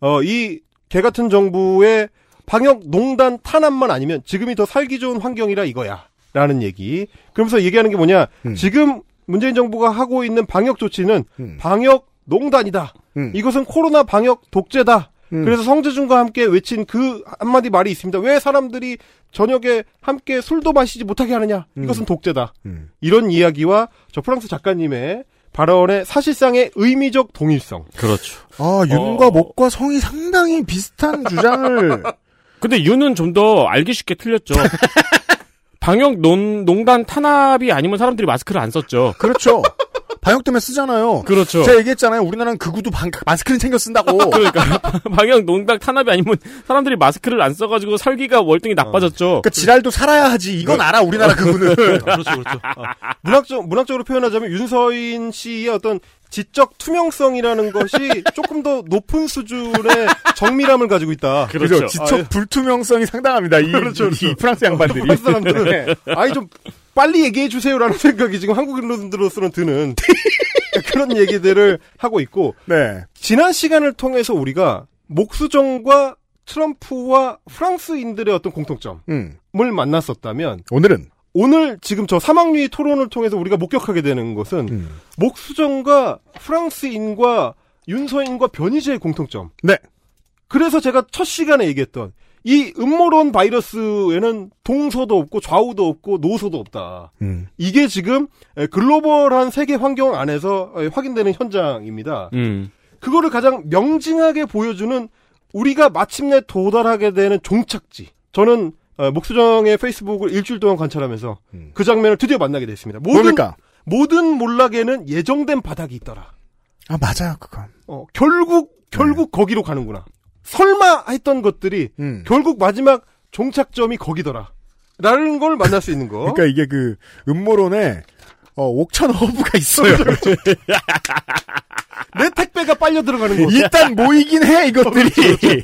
어, 이 개 같은 정부의 방역 농단 탄압만 아니면 지금이 더 살기 좋은 환경이라 이거야. 라는 얘기. 그러면서 얘기하는 게 뭐냐. 음. 지금 문재인 정부가 하고 있는 방역 조치는 방역 농단이다. 음. 이것은 코로나 방역 독재다. 음. 그래서 성재준과 함께 외친 그 한마디 말이 있습니다. 왜 사람들이 저녁에 함께 술도 마시지 못하게 하느냐? 이것은 독재다. 음. 이런 이야기와 저 프랑스 작가님의 발언의 사실상의 의미적 동일성. 그렇죠. 아, 윤과 목과 성이 상당히 비슷한 주장을. 근데 윤은 좀 더 알기 쉽게 틀렸죠. 방역 논, 농단 탄압이 아니면 사람들이 마스크를 안 썼죠. 그렇죠. 방역 때문에 쓰잖아요. 그렇죠. 제가 얘기했잖아요. 우리나라는 극우도 방, 마스크는 챙겨 쓴다고. 그러니까 방역 농단 탄압이 아니면 사람들이 마스크를 안 써가지고 살기가 월등히 나빠졌죠. 그러니까 지랄도 살아야 하지. 이건 알아, 우리나라 극우는. 그렇죠, 그렇죠. 문학적, 문학적으로 표현하자면 윤서인 씨의 어떤 지적 투명성이라는 것이 조금 더 높은 수준의 정밀함을 가지고 있다. 그렇죠. 아, 예. 지적 불투명성이 상당합니다. 이, 그렇죠, 그렇죠. 이 프랑스 양반들이. 프랑스 사람들은 아니 좀 빨리 얘기해 주세요라는 생각이 지금 한국인으로서는 드는 그런 얘기들을 하고 있고 네. 지난 시간을 통해서 우리가 목수정과 트럼프와 프랑스인들의 어떤 공통점을 음. 만났었다면 오늘은 오늘 지금 저 사망류의 토론을 통해서 우리가 목격하게 되는 것은 음. 목수정과 프랑스인과 윤서인과 변희재의 공통점. 네. 그래서 제가 첫 시간에 얘기했던 이 음모론 바이러스에는 동서도 없고 좌우도 없고 노서도 없다. 음. 이게 지금 에, 글로벌한 세계 환경 안에서 에, 확인되는 현장입니다. 음. 그거를 가장 명징하게 보여주는 우리가 마침내 도달하게 되는 종착지. 저는 어, 목수정의 페이스북을 일주일 동안 관찰하면서 그 장면을 드디어 만나게 됐습니다. 모든 뭡니까? 모든 몰락에는 예정된 바닥이 있더라. 아, 맞아요, 그건. 어, 결국 결국 거기로 가는구나. 설마 했던 것들이 음. 결국 마지막 종착점이 거기더라. 라는 걸 만날 수 있는 거. 그러니까 이게 그 음모론에 어, 옥천 허브가 있어요. 내 택배가 빨려 들어가는 거. 일단 모이긴 해 이것들이.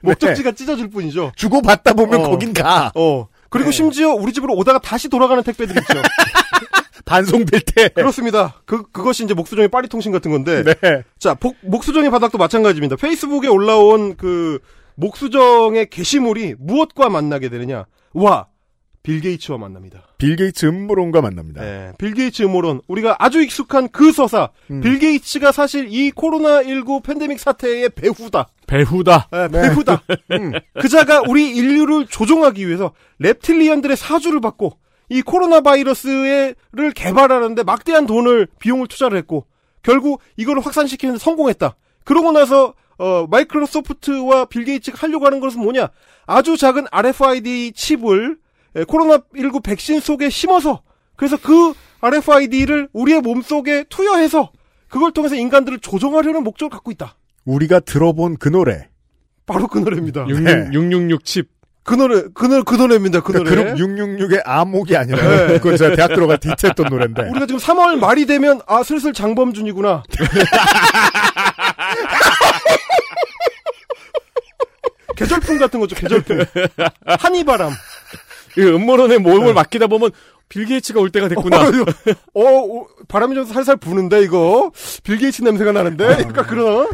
목적지가 찢어질 뿐이죠. 주고 받다 보면 어. 거긴 가. 어. 그리고 네. 심지어 우리 집으로 오다가 다시 돌아가는 택배들이 있죠. 반송될 때. 그렇습니다. 그, 그것이 이제 목수정의 파리통신 같은 건데. 네. 자, 복- 목수정의 바닥도 마찬가지입니다. 페이스북에 올라온 그 목수정의 게시물이 무엇과 만나게 되느냐. 와, 빌 게이츠와 만납니다. 빌 게이츠 음모론과 만납니다. 네, 빌 게이츠 음모론. 우리가 아주 익숙한 그 서사. 음. 빌 게이츠가 사실 이 코로나19 팬데믹 사태의 배후다. 배후다. 네, 배후다. 음. 그자가 우리 인류를 조종하기 위해서 reptilian들의 사주를 받고 이 코로나 바이러스를 개발하는데 막대한 돈을 비용을 투자를 했고 결국 이걸 확산시키는데 성공했다. 그러고 나서 어, 마이크로소프트와 빌 게이츠가 하려고 하는 것은 뭐냐? 아주 작은 RFID 칩을 에, 코로나19 백신 속에 심어서 그래서 그 RFID를 우리의 몸 속에 투여해서 그걸 통해서 인간들을 조종하려는 목적을 갖고 있다. 우리가 들어본 그 노래. 바로 그 노래입니다. 666 칩. 그 노래, 그 노래, 그 노래입니다. 그 노래. 그룹 666의 아목이 아니라 네. 그건 제가 대학 들어갈 때 히트했던 노래인데. 우리가 지금 3월 말이 되면 아 슬슬 장범준이구나. 계절풍 같은 거죠, 계절풍. 한이바람. 이 음모론의 모험을 맡기다 보면 빌 게이츠가 올 때가 됐구나. 어, 어, 바람이 좀 살살 부는데, 이거. 빌 게이츠 냄새가 나는데? 약간 그런.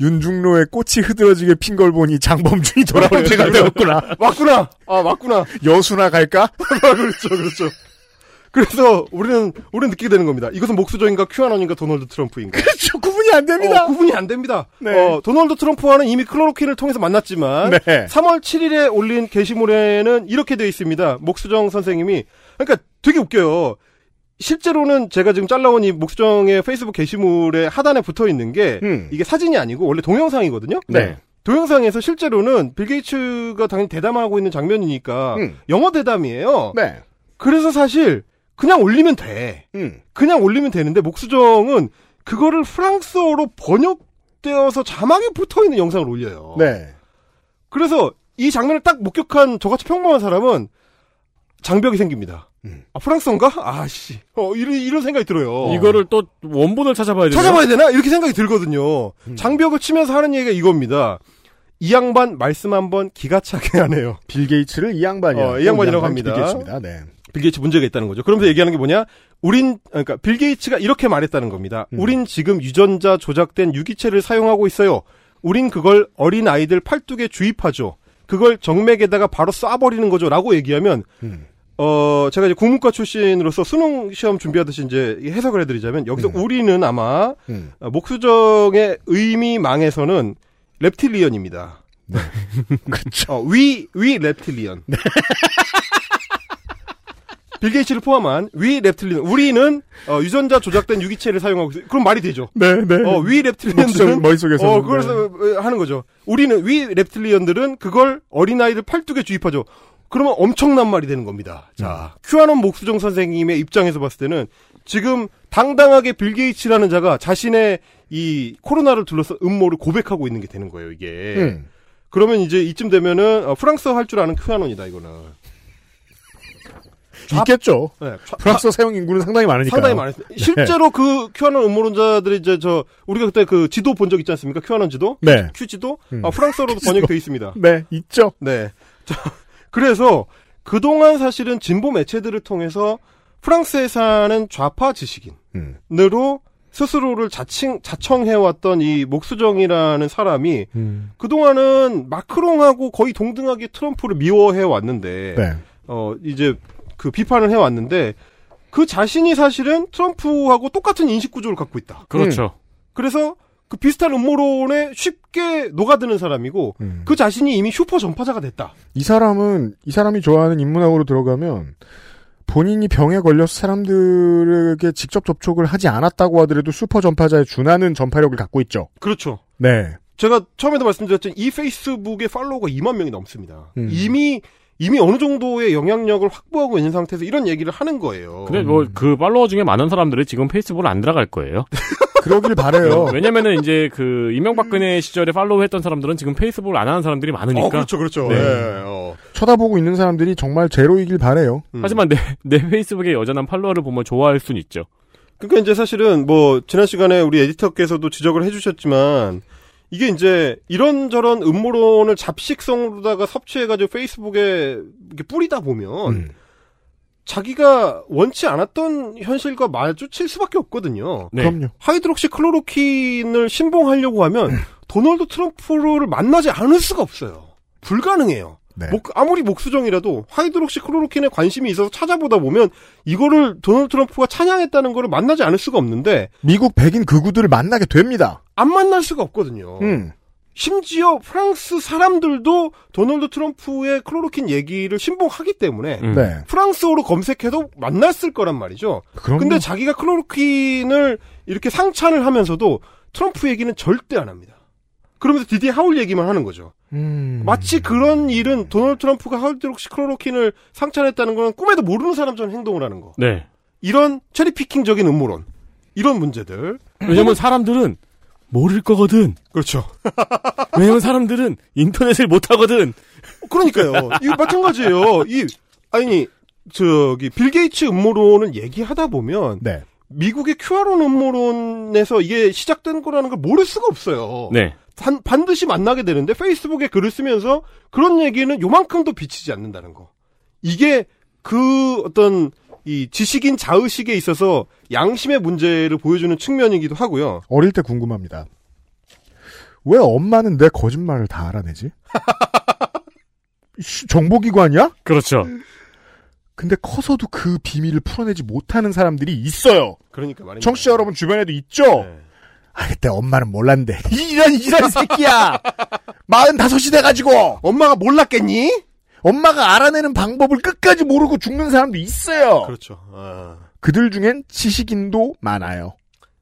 윤중로의 꽃이 흐드러지게 핀 걸 보니 장범준이 돌아올 때가 되었구나. 맞구나. 아, 맞구나. 여수나 갈까? 그렇죠, 그렇죠. 그래서 우리는 우리는 느끼게 되는 겁니다. 이것은 목수정인가 큐아논인가 도널드 트럼프인가? 그렇죠. 구분이 안 됩니다. 어, 구분이 안 됩니다. 네. 어, 도널드 트럼프와는 이미 클로로퀸을 통해서 만났지만 네. 3월 7일에 올린 게시물에는 이렇게 되어 있습니다. 목수정 선생님이 그러니까 되게 웃겨요. 실제로는 제가 지금 잘라온 이 목수정의 페이스북 게시물에 하단에 붙어 있는 게 음. 이게 사진이 아니고 원래 동영상이거든요. 네. 동영상에서 실제로는 빌 게이츠가 당연히 대담하고 있는 장면이니까 음. 영어 대담이에요. 네. 그래서 사실 그냥 올리면 돼. 음. 그냥 올리면 되는데 목수정은 그거를 프랑스어로 번역되어서 자막에 붙어 있는 영상을 올려요. 네. 그래서 이 장면을 딱 목격한 저같이 평범한 사람은 장벽이 생깁니다. 음. 아 프랑스어인가? 아씨. 어 이런 이런 생각이 들어요. 이거를 또 원본을 찾아봐야 되나? 찾아봐야 되나? 이렇게 생각이 들거든요. 음. 장벽을 치면서 하는 얘기가 이겁니다. 이 양반 말씀 한번 기가 차게 하네요. 빌 게이츠를 이 양반이야. 어, 이 양반이라고 합니다. 빌 게이츠입니다. 네. 빌 게이츠 문제가 있다는 거죠. 그러면서 얘기하는 게 뭐냐? 우린 그러니까 빌 게이츠가 이렇게 말했다는 겁니다. 음. 우린 지금 유전자 조작된 유기체를 사용하고 있어요. 우린 그걸 어린 아이들 팔뚝에 주입하죠. 그걸 정맥에다가 바로 쏴버리는 거죠라고 얘기하면 음. 어 제가 이제 국문과 출신으로서 수능 시험 준비하듯이 이제 해석을 해드리자면 여기서 우리는 아마 음. 어, 목수정의 의미망에서는 reptilian입니다. 그렇죠. 어, 위, 위 reptilian. 빌 게이츠를 포함한 위 reptilian. 우리는 어, 유전자 조작된 유기체를 사용하고 있어요. 그럼 말이 되죠. 네, 네. 어, 위 reptilian들은 머릿속에서는, 어, 그래서 어, 하는 거죠. 우리는 위 reptilian들은 그걸 어린아이들 팔뚝에 주입하죠. 그러면 엄청난 말이 되는 겁니다. 자, 큐아논 목수정 선생님의 입장에서 봤을 때는 지금 당당하게 빌 게이츠라는 자가 자신의 이 코로나를 둘러서 음모를 고백하고 있는 게 되는 거예요, 이게. 음. 그러면 이제 이쯤 되면은 어, 프랑스어 할 줄 아는 큐아논이다, 이거는. 있겠죠. 네, 좌- 프랑스어 사용 인구는 상당히 많으니까. 상당히 많았어요. 실제로 그 큐아논 음모론자들이 이제 저 우리가 그때 그 지도 본 적 있지 않습니까? 큐아논 지도? 네. 큐 지도? 음. 아, 프랑스어로도 번역돼 있습니다. 네, 있죠. 네. 자, 그래서 그동안 사실은 진보 매체들을 통해서 프랑스에 사는 좌파 지식인으로 음. 스스로를 자칭, 자청해왔던 이 목수정이라는 사람이 음. 그동안은 마크롱하고 거의 동등하게 트럼프를 미워해 왔는데, 네. 어, 이제 그 비판을 해 왔는데, 그 자신이 사실은 트럼프하고 똑같은 인식 구조를 갖고 있다. 그렇죠. 그래서 그 비슷한 음모론에 쉽게 녹아드는 사람이고, 음. 그 자신이 이미 슈퍼 전파자가 됐다. 이 사람은 이 사람이 좋아하는 인문학으로 들어가면 본인이 병에 걸려서 사람들에게 직접 접촉을 하지 않았다고 하더라도 슈퍼 전파자에 준하는 전파력을 갖고 있죠. 그렇죠. 네. 제가 처음에도 말씀드렸지만 이 페이스북의 팔로워가 2만 명이 넘습니다. 음. 이미 이미 어느 정도의 영향력을 확보하고 있는 상태에서 이런 얘기를 하는 거예요. 근데 뭐 그 팔로워 중에 많은 사람들이 지금 페이스북을 안 들어갈 거예요. 그러길 바래요. 왜냐면은 이제 그 이명박근혜 시절에 팔로우 했던 사람들은 지금 페이스북을 안 하는 사람들이 많으니까. 어, 그렇죠, 그렇죠. 네. 예, 어. 쳐다보고 있는 사람들이 정말 제로이길 바래요. 음. 하지만 내, 내 페이스북에 여전한 팔로워를 보면 좋아할 순 있죠. 그러니까 이제 사실은 뭐 지난 시간에 우리 에디터께서도 지적을 해주셨지만 이게 이제 이런저런 음모론을 잡식성으로다가 섭취해가지고 페이스북에 이렇게 뿌리다 보면 음. 자기가 원치 않았던 현실과 마주칠 수밖에 없거든요. 네. 그럼요. 하이드록시 클로로킨을 신봉하려고 하면 도널드 트럼프를 만나지 않을 수가 없어요. 불가능해요. 네. 목- 아무리 목수정이라도 하이드록시 클로로킨에 관심이 있어서 찾아보다 보면 이거를 도널드 트럼프가 찬양했다는 거를 만나지 않을 수가 없는데 미국 백인 극우들을 만나게 됩니다. 안 만날 수가 없거든요. 음. 심지어 프랑스 사람들도 도널드 트럼프의 클로로킨 얘기를 신봉하기 때문에 음. 네. 프랑스어로 검색해도 만났을 거란 말이죠. 그럼요. 근데 자기가 클로로킨을 이렇게 상찬을 하면서도 트럼프 얘기는 절대 안 합니다. 그러면서 디디 하울 얘기만 하는 거죠. 음. 마치 그런 일은 도널드 트럼프가 하울드록시 클로로킨을 상찬했다는 건 꿈에도 모르는 사람처럼 행동을 하는 거. 네. 이런 체리피킹적인 음모론. 이런 문제들. 왜냐면 사람들은 모를 거거든. 그렇죠. 왜냐면 사람들은 인터넷을 못 하거든. 그러니까요. 이거 마찬가지예요. 이 아니 저기 빌 게이츠 음모론을 얘기하다 보면 네. 미국의 큐아논 음모론에서 이게 시작된 거라는 걸 모를 수가 없어요. 네. 단- 반드시 만나게 되는데 페이스북에 글을 쓰면서 그런 얘기는 요만큼도 비치지 않는다는 거. 이게 그 어떤 이 지식인 자의식에 있어서 양심의 문제를 보여주는 측면이기도 하고요. 어릴 때 궁금합니다. 왜 엄마는 내 거짓말을 다 알아내지? 씨, 정보기관이야? 그렇죠. 근데 커서도 그 비밀을 풀어내지 못하는 사람들이 있어요. 그러니까 말입니다. 청취자 여러분 주변에도 있죠? 네. 아, 그때 엄마는 몰랐는데. 이런, 이런 새끼야! 마흔다섯이 돼가지고! 엄마가 몰랐겠니? 엄마가 알아내는 방법을 끝까지 모르고 죽는 사람도 있어요! 그렇죠. 아, 그들 중엔 지식인도 많아요.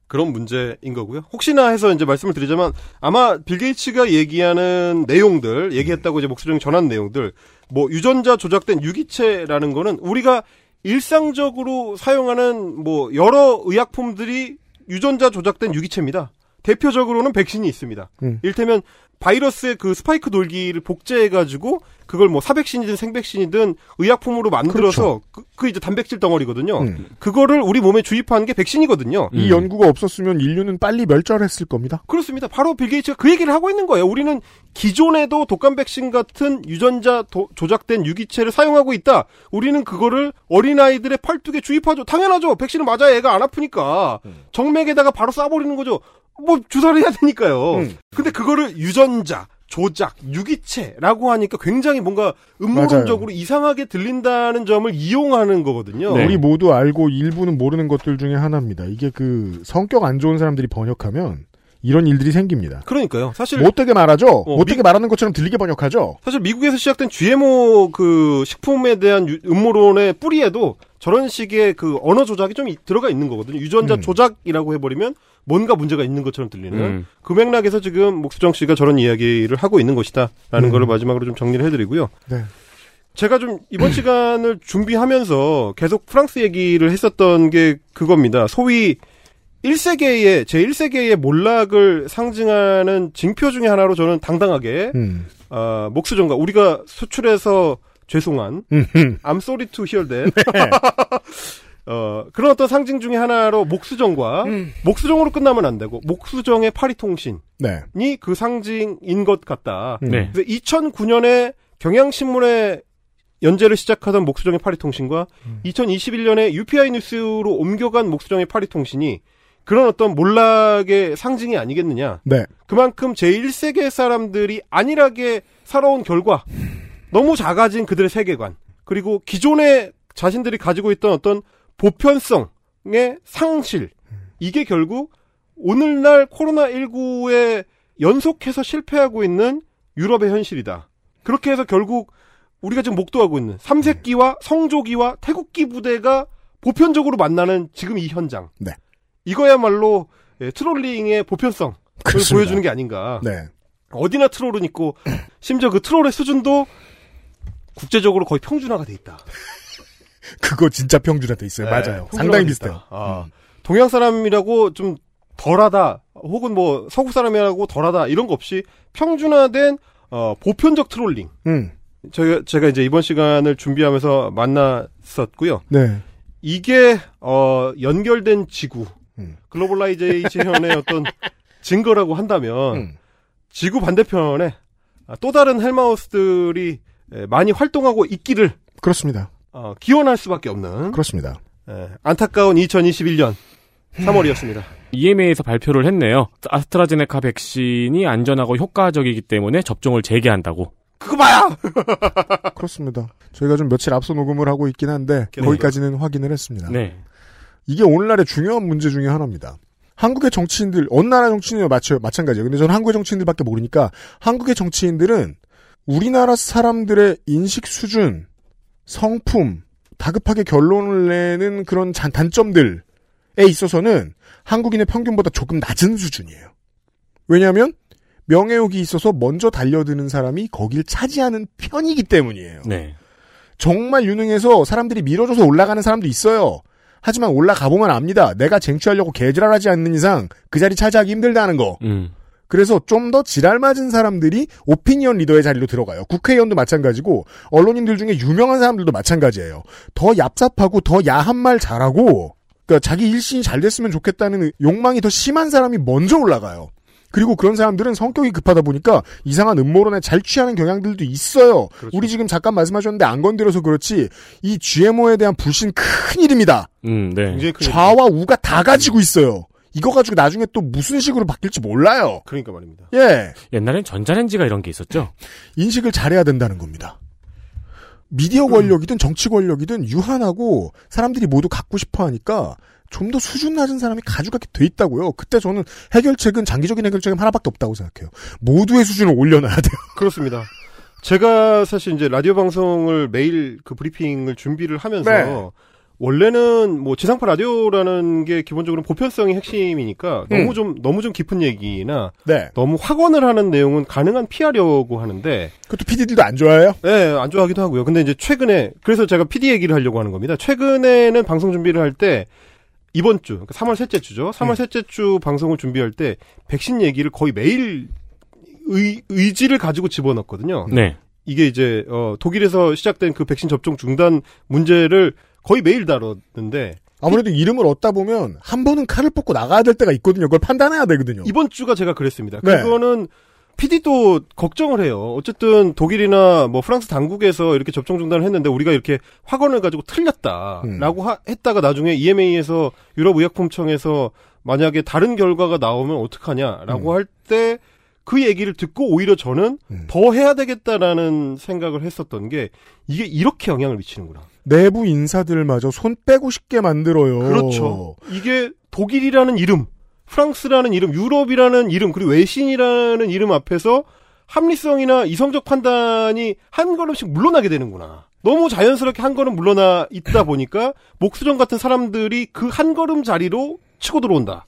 그런 문제인 거고요. 혹시나 해서 이제 말씀을 드리자면 아마 빌 게이츠가 얘기하는 내용들, 얘기했다고 이제 목소리 전한 내용들, 뭐 유전자 조작된 유기체라는 거는 우리가 일상적으로 사용하는 뭐 여러 의약품들이 유전자 조작된 유기체입니다. 대표적으로는 백신이 있습니다. 음. 일테면 바이러스의 그 스파이크 돌기를 복제해가지고 그걸 뭐 사백신이든 생백신이든 의약품으로 만들어서 그, 그 이제 단백질 덩어리거든요. 음. 그거를 우리 몸에 주입하는 게 백신이거든요. 이 연구가 없었으면 인류는 빨리 멸절했을 겁니다. 그렇습니다. 바로 빌 게이츠가 그 얘기를 하고 있는 거예요. 우리는 기존에도 독감 백신 같은 유전자 도- 조작된 유기체를 사용하고 있다. 우리는 그거를 어린아이들의 팔뚝에 주입하죠. 당연하죠. 백신을 맞아야 애가 안 아프니까. 정맥에다가 바로 쏴버리는 거죠. 뭐 주사를 해야 되니까요. 음. 근데 그거를 유전자, 조작, 유기체라고 하니까 굉장히 뭔가 음모론적으로 이상하게 들린다는 점을 이용하는 거거든요. 우리 모두 알고 일부는 모르는 것들 중에 하나입니다. 이게 그 성격 안 좋은 사람들이 번역하면 이런 일들이 생깁니다. 그러니까요. 사실 못되게 말하죠. 어, 못되게 미- 말하는 것처럼 들리게 번역하죠. 사실 미국에서 시작된 GMO 그 식품에 대한 유- 음모론의 뿌리에도 저런 식의 그 언어 조작이 좀 이- 들어가 있는 거거든요. 유전자 음. 조작이라고 해버리면 뭔가 문제가 있는 것처럼 들리는 음. 그 맥락에서 지금 목수정 씨가 저런 이야기를 하고 있는 것이다라는 음. 거를 마지막으로 좀 정리를 해드리고요. 네. 제가 좀 이번 시간을 준비하면서 계속 프랑스 얘기를 했었던 게 그겁니다. 소위 1세계의 제 1세계의 몰락을 상징하는 징표 중에 하나로 저는 당당하게 음. 아, 목수정과 우리가 수출해서 죄송한 음흠. I'm sorry to hear that. 어, 그런 어떤 상징 중에 하나로 목수정과 목수정으로 끝나면 안 되고 목수정의 파리통신이 네. 그 상징인 것 같다. 음. 네. 그래서 2009년에 경향신문에 연재를 시작하던 목수정의 파리통신과 음. 2021년에 UPI 뉴스로 옮겨간 목수정의 파리통신이 그런 어떤 몰락의 상징이 아니겠느냐. 네. 그만큼 제1세계 사람들이 안일하게 살아온 결과 너무 작아진 그들의 세계관 그리고 기존에 자신들이 가지고 있던 어떤 보편성의 상실 이게 결국 오늘날 코로나19에 연속해서 실패하고 있는 유럽의 현실이다. 그렇게 해서 결국 우리가 지금 목도하고 있는 삼색기와 성조기와 태국기 부대가 보편적으로 만나는 지금 이 현장. 네. 이거야말로 예, 트롤링의 보편성을 그렇습니다. 보여주는 게 아닌가. 네. 어디나 트롤은 있고 심지어 그 트롤의 수준도 국제적으로 거의 평준화가 돼 있다. 그거 진짜 평준화돼 있어요. 네, 맞아요. 상당히 돼 비슷해요. 아, 동양 사람이라고 좀 덜하다 혹은 뭐 서구 사람이라고 덜하다 이런 거 없이 평준화된 어, 보편적 trolling. 음. 제가, 제가 이제 이번 시간을 준비하면서 만났었고요. 네. 이게 어, 연결된 지구 음. globalization의 어떤 증거라고 한다면 음. 지구 반대편에 아, 또 다른 헬마우스들이 에, 많이 활동하고 있기를 그렇습니다. 어, 기원할 수밖에 없는 그렇습니다. 에, 안타까운 2021년 3월이었습니다. EMA에서 발표를 했네요. 아스트라제네카 백신이 안전하고 효과적이기 때문에 접종을 재개한다고. 그거 봐야. 그렇습니다. 저희가 좀 며칠 앞서 녹음을 하고 있긴 한데 네. 거기까지는 확인을 했습니다. 네. 이게 오늘날의 중요한 문제 중에 하나입니다. 한국의 정치인들, 어느 나라 정치인이나 마치, 마찬가지예요. 근데 저는 한국의 정치인들밖에 모르니까 한국의 정치인들은 우리나라 사람들의 인식 수준, 성품, 다급하게 결론을 내는 그런 잔- 단점들에 있어서는 한국인의 평균보다 조금 낮은 수준이에요. 왜냐하면 명예욕이 있어서 먼저 달려드는 사람이 거길 차지하는 편이기 때문이에요. 네. 정말 유능해서 사람들이 밀어줘서 올라가는 사람도 있어요. 하지만 올라가 보면 압니다. 내가 쟁취하려고 개지랄하지 않는 이상 그 자리 차지하기 힘들다는 거. 음. 그래서 좀 더 지랄 맞은 사람들이 오피니언 리더의 자리로 들어가요. 국회의원도 마찬가지고 언론인들 중에 유명한 사람들도 마찬가지예요. 더 얍삽하고 더 야한 말 잘하고 그러니까 자기 일신이 잘 됐으면 좋겠다는 욕망이 더 심한 사람이 먼저 올라가요. 그리고 그런 사람들은 성격이 급하다 보니까 이상한 음모론에 잘 취하는 경향들도 있어요. 그렇죠. 우리 지금 잠깐 말씀하셨는데 안 건드려서 그렇지 이 GMO에 대한 불신 큰 일입니다. 음, 네. 좌와 우가 다 가지고 있어요. 이거 가지고 나중에 또 무슨 식으로 바뀔지 몰라요. 그러니까 말입니다. 예. 옛날엔 전자레인지가 이런 게 있었죠. 인식을 잘해야 된다는 겁니다. 미디어 권력이든 정치 권력이든 유한하고 사람들이 모두 갖고 싶어 하니까 좀 더 수준 낮은 사람이 가져가게 돼 있다고요. 그때 저는 해결책은 장기적인 해결책은 하나밖에 없다고 생각해요. 모두의 수준을 올려놔야 돼요. 그렇습니다. 제가 사실 이제 라디오 방송을 매일 그 브리핑을 준비를 하면서 네. 원래는 뭐 지상파 라디오라는 게 기본적으로 보편성이 핵심이니까 너무 음. 좀 너무 좀 깊은 얘기나 네. 너무 확언을 하는 내용은 가능한 피하려고 하는데 그것도 PD들도 안 좋아해요? 네, 안 좋아하기도 하고요. 근데 이제 최근에 그래서 제가 PD 얘기를 하려고 하는 겁니다. 최근에는 방송 준비를 할 때 이번 주, 그러니까 3월 셋째 주죠. 3월 음. 셋째 주 방송을 준비할 때 백신 얘기를 거의 매일 의, 의지를 가지고 집어넣거든요. 네. 이게 이제 어, 독일에서 시작된 그 백신 접종 중단 문제를 거의 매일 다뤘는데 아무래도 이름을 얻다 보면 한 번은 칼을 뽑고 나가야 될 때가 있거든요. 그걸 판단해야 되거든요. 이번 주가 제가 그랬습니다. 네. 그거는 PD도 걱정을 해요. 어쨌든 독일이나 뭐 프랑스 당국에서 이렇게 접종 중단을 했는데 우리가 이렇게 확언을 가지고 틀렸다라고 하- 했다가 나중에 EMA에서 유럽의약품청에서 만약에 다른 결과가 나오면 어떡하냐라고 할때 그 얘기를 듣고 오히려 저는 더 해야 되겠다라는 생각을 했었던 게 이게 이렇게 영향을 미치는구나. 내부 인사들마저 손 빼고 싶게 만들어요. 그렇죠. 이게 독일이라는 이름, 프랑스라는 이름, 유럽이라는 이름, 그리고 외신이라는 이름 앞에서 합리성이나 이성적 판단이 한 걸음씩 물러나게 되는구나. 너무 자연스럽게 한 걸음 물러나 있다 보니까 목수정 같은 사람들이 그 한 걸음 자리로 치고 들어온다.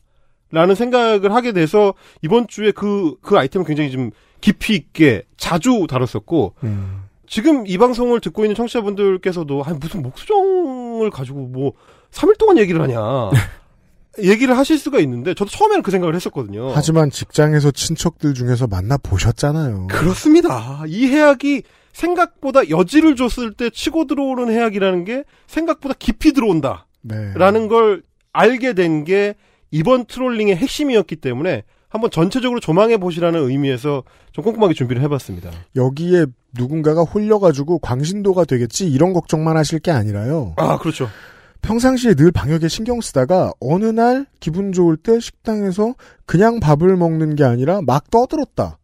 라는 생각을 하게 돼서 이번 주에 그, 그 아이템을 굉장히 좀 깊이 있게 자주 다뤘었고, 음. 지금 이 방송을 듣고 있는 청취자분들께서도 아니 무슨 목수정을 가지고 뭐 3일 동안 얘기를 하냐 얘기를 하실 수가 있는데 저도 처음에는 그 생각을 했었거든요. 하지만 직장에서 친척들 중에서 만나 보셨잖아요. 그렇습니다. 이 해악이 생각보다 여지를 줬을 때 치고 들어오는 해악이라는 게 생각보다 깊이 들어온다. 네. 라는 걸 알게 된게 이번 트롤링의 핵심이었기 때문에 한번 전체적으로 조망해 보시라는 의미에서 좀 꼼꼼하게 준비를 해봤습니다. 여기에 누군가가 홀려가지고 광신도가 되겠지 이런 걱정만 하실 게 아니라요. 아 그렇죠. 평상시에 늘 방역에 신경 쓰다가 어느 날 기분 좋을 때 식당에서 그냥 밥을 먹는 게 아니라 막 떠들었다.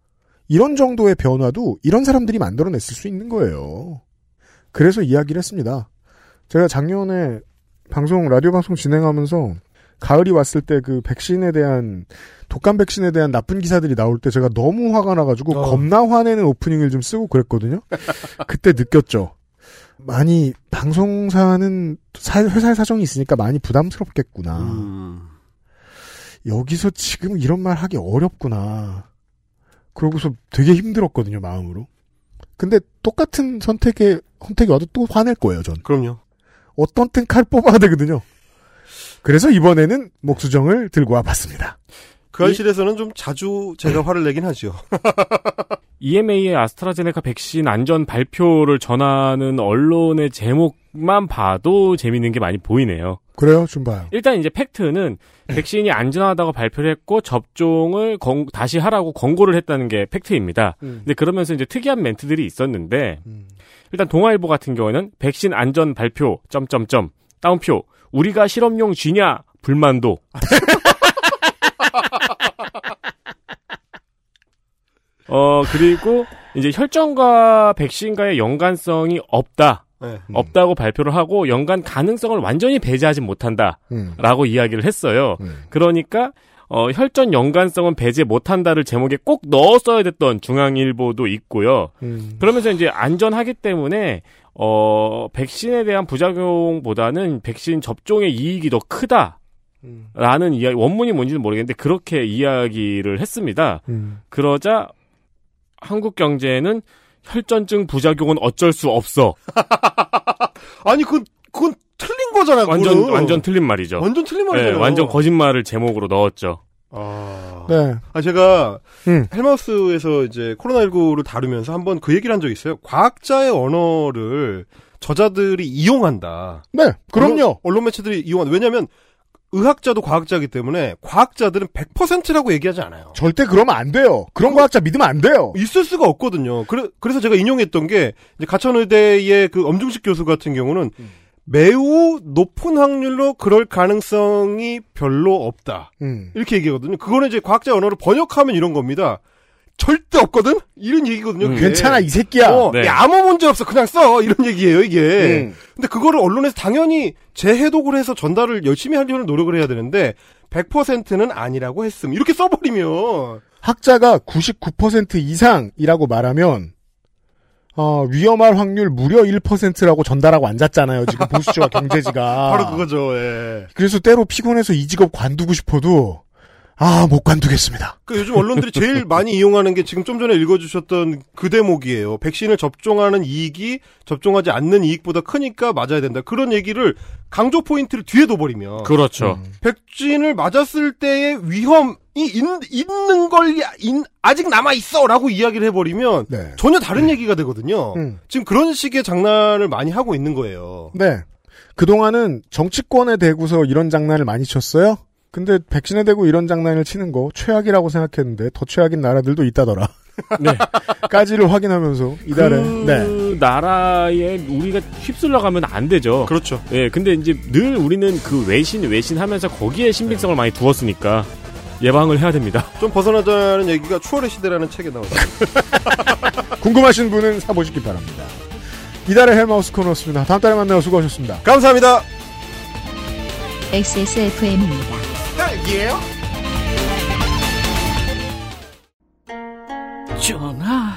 이런 정도의 변화도 이런 사람들이 만들어냈을 수 있는 거예요. 그래서 이야기를 했습니다. 제가 작년에 방송 라디오 방송 진행하면서 가을이 왔을 때 그 백신에 대한 독감 백신에 대한 나쁜 기사들이 나올 때 제가 너무 화가 나가지고 어. 겁나 화내는 오프닝을 좀 쓰고 그랬거든요. 그때 느꼈죠. 많이 방송사는 사- 회사의 사정이 있으니까 많이 부담스럽겠구나. 음. 여기서 지금 이런 말 하기 어렵구나. 그러고서 되게 힘들었거든요, 마음으로. 근데 똑같은 선택에, 선택이 와도 또 화낼 거예요, 전. 그럼요. 어떤 땐 칼 뽑아야 되거든요. 그래서 이번에는 목수정을 들고 와봤습니다. 그 알실에서는 좀 자주 제가 화를 내긴 하죠. EMA의 아스트라제네카 백신 안전 발표를 전하는 언론의 제목만 봐도 재밌는 게 많이 보이네요. 그래요? 좀 봐요. 일단 이제 팩트는 백신이 안전하다고 발표를 했고 접종을 권- 다시 하라고 권고를 했다는 게 팩트입니다. 음. 근데 그러면서 이제 특이한 멘트들이 있었는데 일단 동아일보 같은 경우에는 백신 안전 발표 점점점 다운표 우리가 실험용 쥐냐 불만도 어 그리고 이제 혈전과 백신과의 연관성이 없다. 네. 없다고 발표를 하고 연관 가능성을 완전히 배제하지 못한다. 음. 라고 이야기를 했어요. 그러니까 어, 혈전 연관성은 배제 못한다를 제목에 꼭 넣었어야 됐던 중앙일보도 있고요. 음. 그러면서 이제 안전하기 때문에 어, 백신에 대한 부작용보다는 백신 접종의 이익이 더 크다. 라는 이야기, 원문이 뭔지는 모르겠는데 그렇게 이야기를 했습니다. 음. 그러자 한국 경제는 혈전증 부작용은 어쩔 수 없어. 아니 그 그건 틀린 거잖아. 완전 그거는. 완전 틀린 말이죠. 완전 틀린 말이잖아요. 네, 완전 거짓말을 제목으로 넣었죠. 아. 네. 아, 제가 음. 헬마우스에서 이제 코로나19를 다루면서 한번 그 얘기를 한 적이 있어요. 과학자의 언어를 저자들이 이용한다. 네, 그럼요. 언론, 언론 매체들이 이용한다. 왜냐면 의학자도 과학자이기 때문에 과학자들은 100%라고 얘기하지 않아요. 절대 그러면 안 돼요. 그런 과학자 믿으면 안 돼요. 있을 수가 없거든요. 그래, 그래서 제가 인용했던 게 가천의대의 그 엄중식 교수 같은 경우는 매우 높은 확률로 그럴 가능성이 별로 없다. 음. 이렇게 얘기하거든요. 그거는 이제 과학자 언어로 번역하면 이런 겁니다. 절대 없거든? 이런 얘기거든요. 음. 괜찮아, 이 새끼야. 어, 네. 야, 아무 문제 없어. 그냥 써. 이런 얘기예요, 이게. 음. 근데 그거를 언론에서 당연히 재해독을 해서 전달을 열심히 하려는 노력을 해야 되는데 100%는 아니라고 했음. 이렇게 써버리면 학자가 99% 이상이라고 말하면 어, 위험할 확률 무려 1%라고 전달하고 앉았잖아요. 지금 보수지와 경제지가. 바로 그거죠. 예. 그래서 때로 피곤해서 이 직업 관두고 싶어도 아, 못 관두겠습니다. 그 요즘 언론들이 제일 많이 이용하는 게 지금 좀 전에 읽어주셨던 그 대목이에요. 백신을 접종하는 이익이 접종하지 않는 이익보다 크니까 맞아야 된다. 그런 얘기를 강조 포인트를 뒤에 둬버리면. 그렇죠. 백신을 맞았을 때의 위험 이 있, 있는 걸 인- 아직 남아 있어라고 이야기를 해버리면 네. 전혀 다른 얘기가 되거든요. 음. 지금 그런 식의 장난을 많이 하고 있는 거예요. 네. 그 동안은 정치권에 대고서 이런 장난을 많이 쳤어요. 근데 백신에 대고 이런 장난을 치는 거 최악이라고 생각했는데 더 최악인 나라들도 있다더라. 네. 까지를 확인하면서 이달에 그 네. 나라에 우리가 휩쓸려 가면 안 되죠. 그렇죠. 예, 근데 이제 늘 우리는 그 외신 외신 하면서 거기에 신빙성을 많이 두었으니까 예방을 해야 됩니다. 좀 벗어나자는 얘기가 추월의 시대라는 책에 나오죠. 궁금하신 분은 사보시기 바랍니다. 이달의 헬마우스 코너였습니다. 다음 달에 만나요. 수고하셨습니다. 감사합니다. XSFM입니다. 딸기예요? 전하,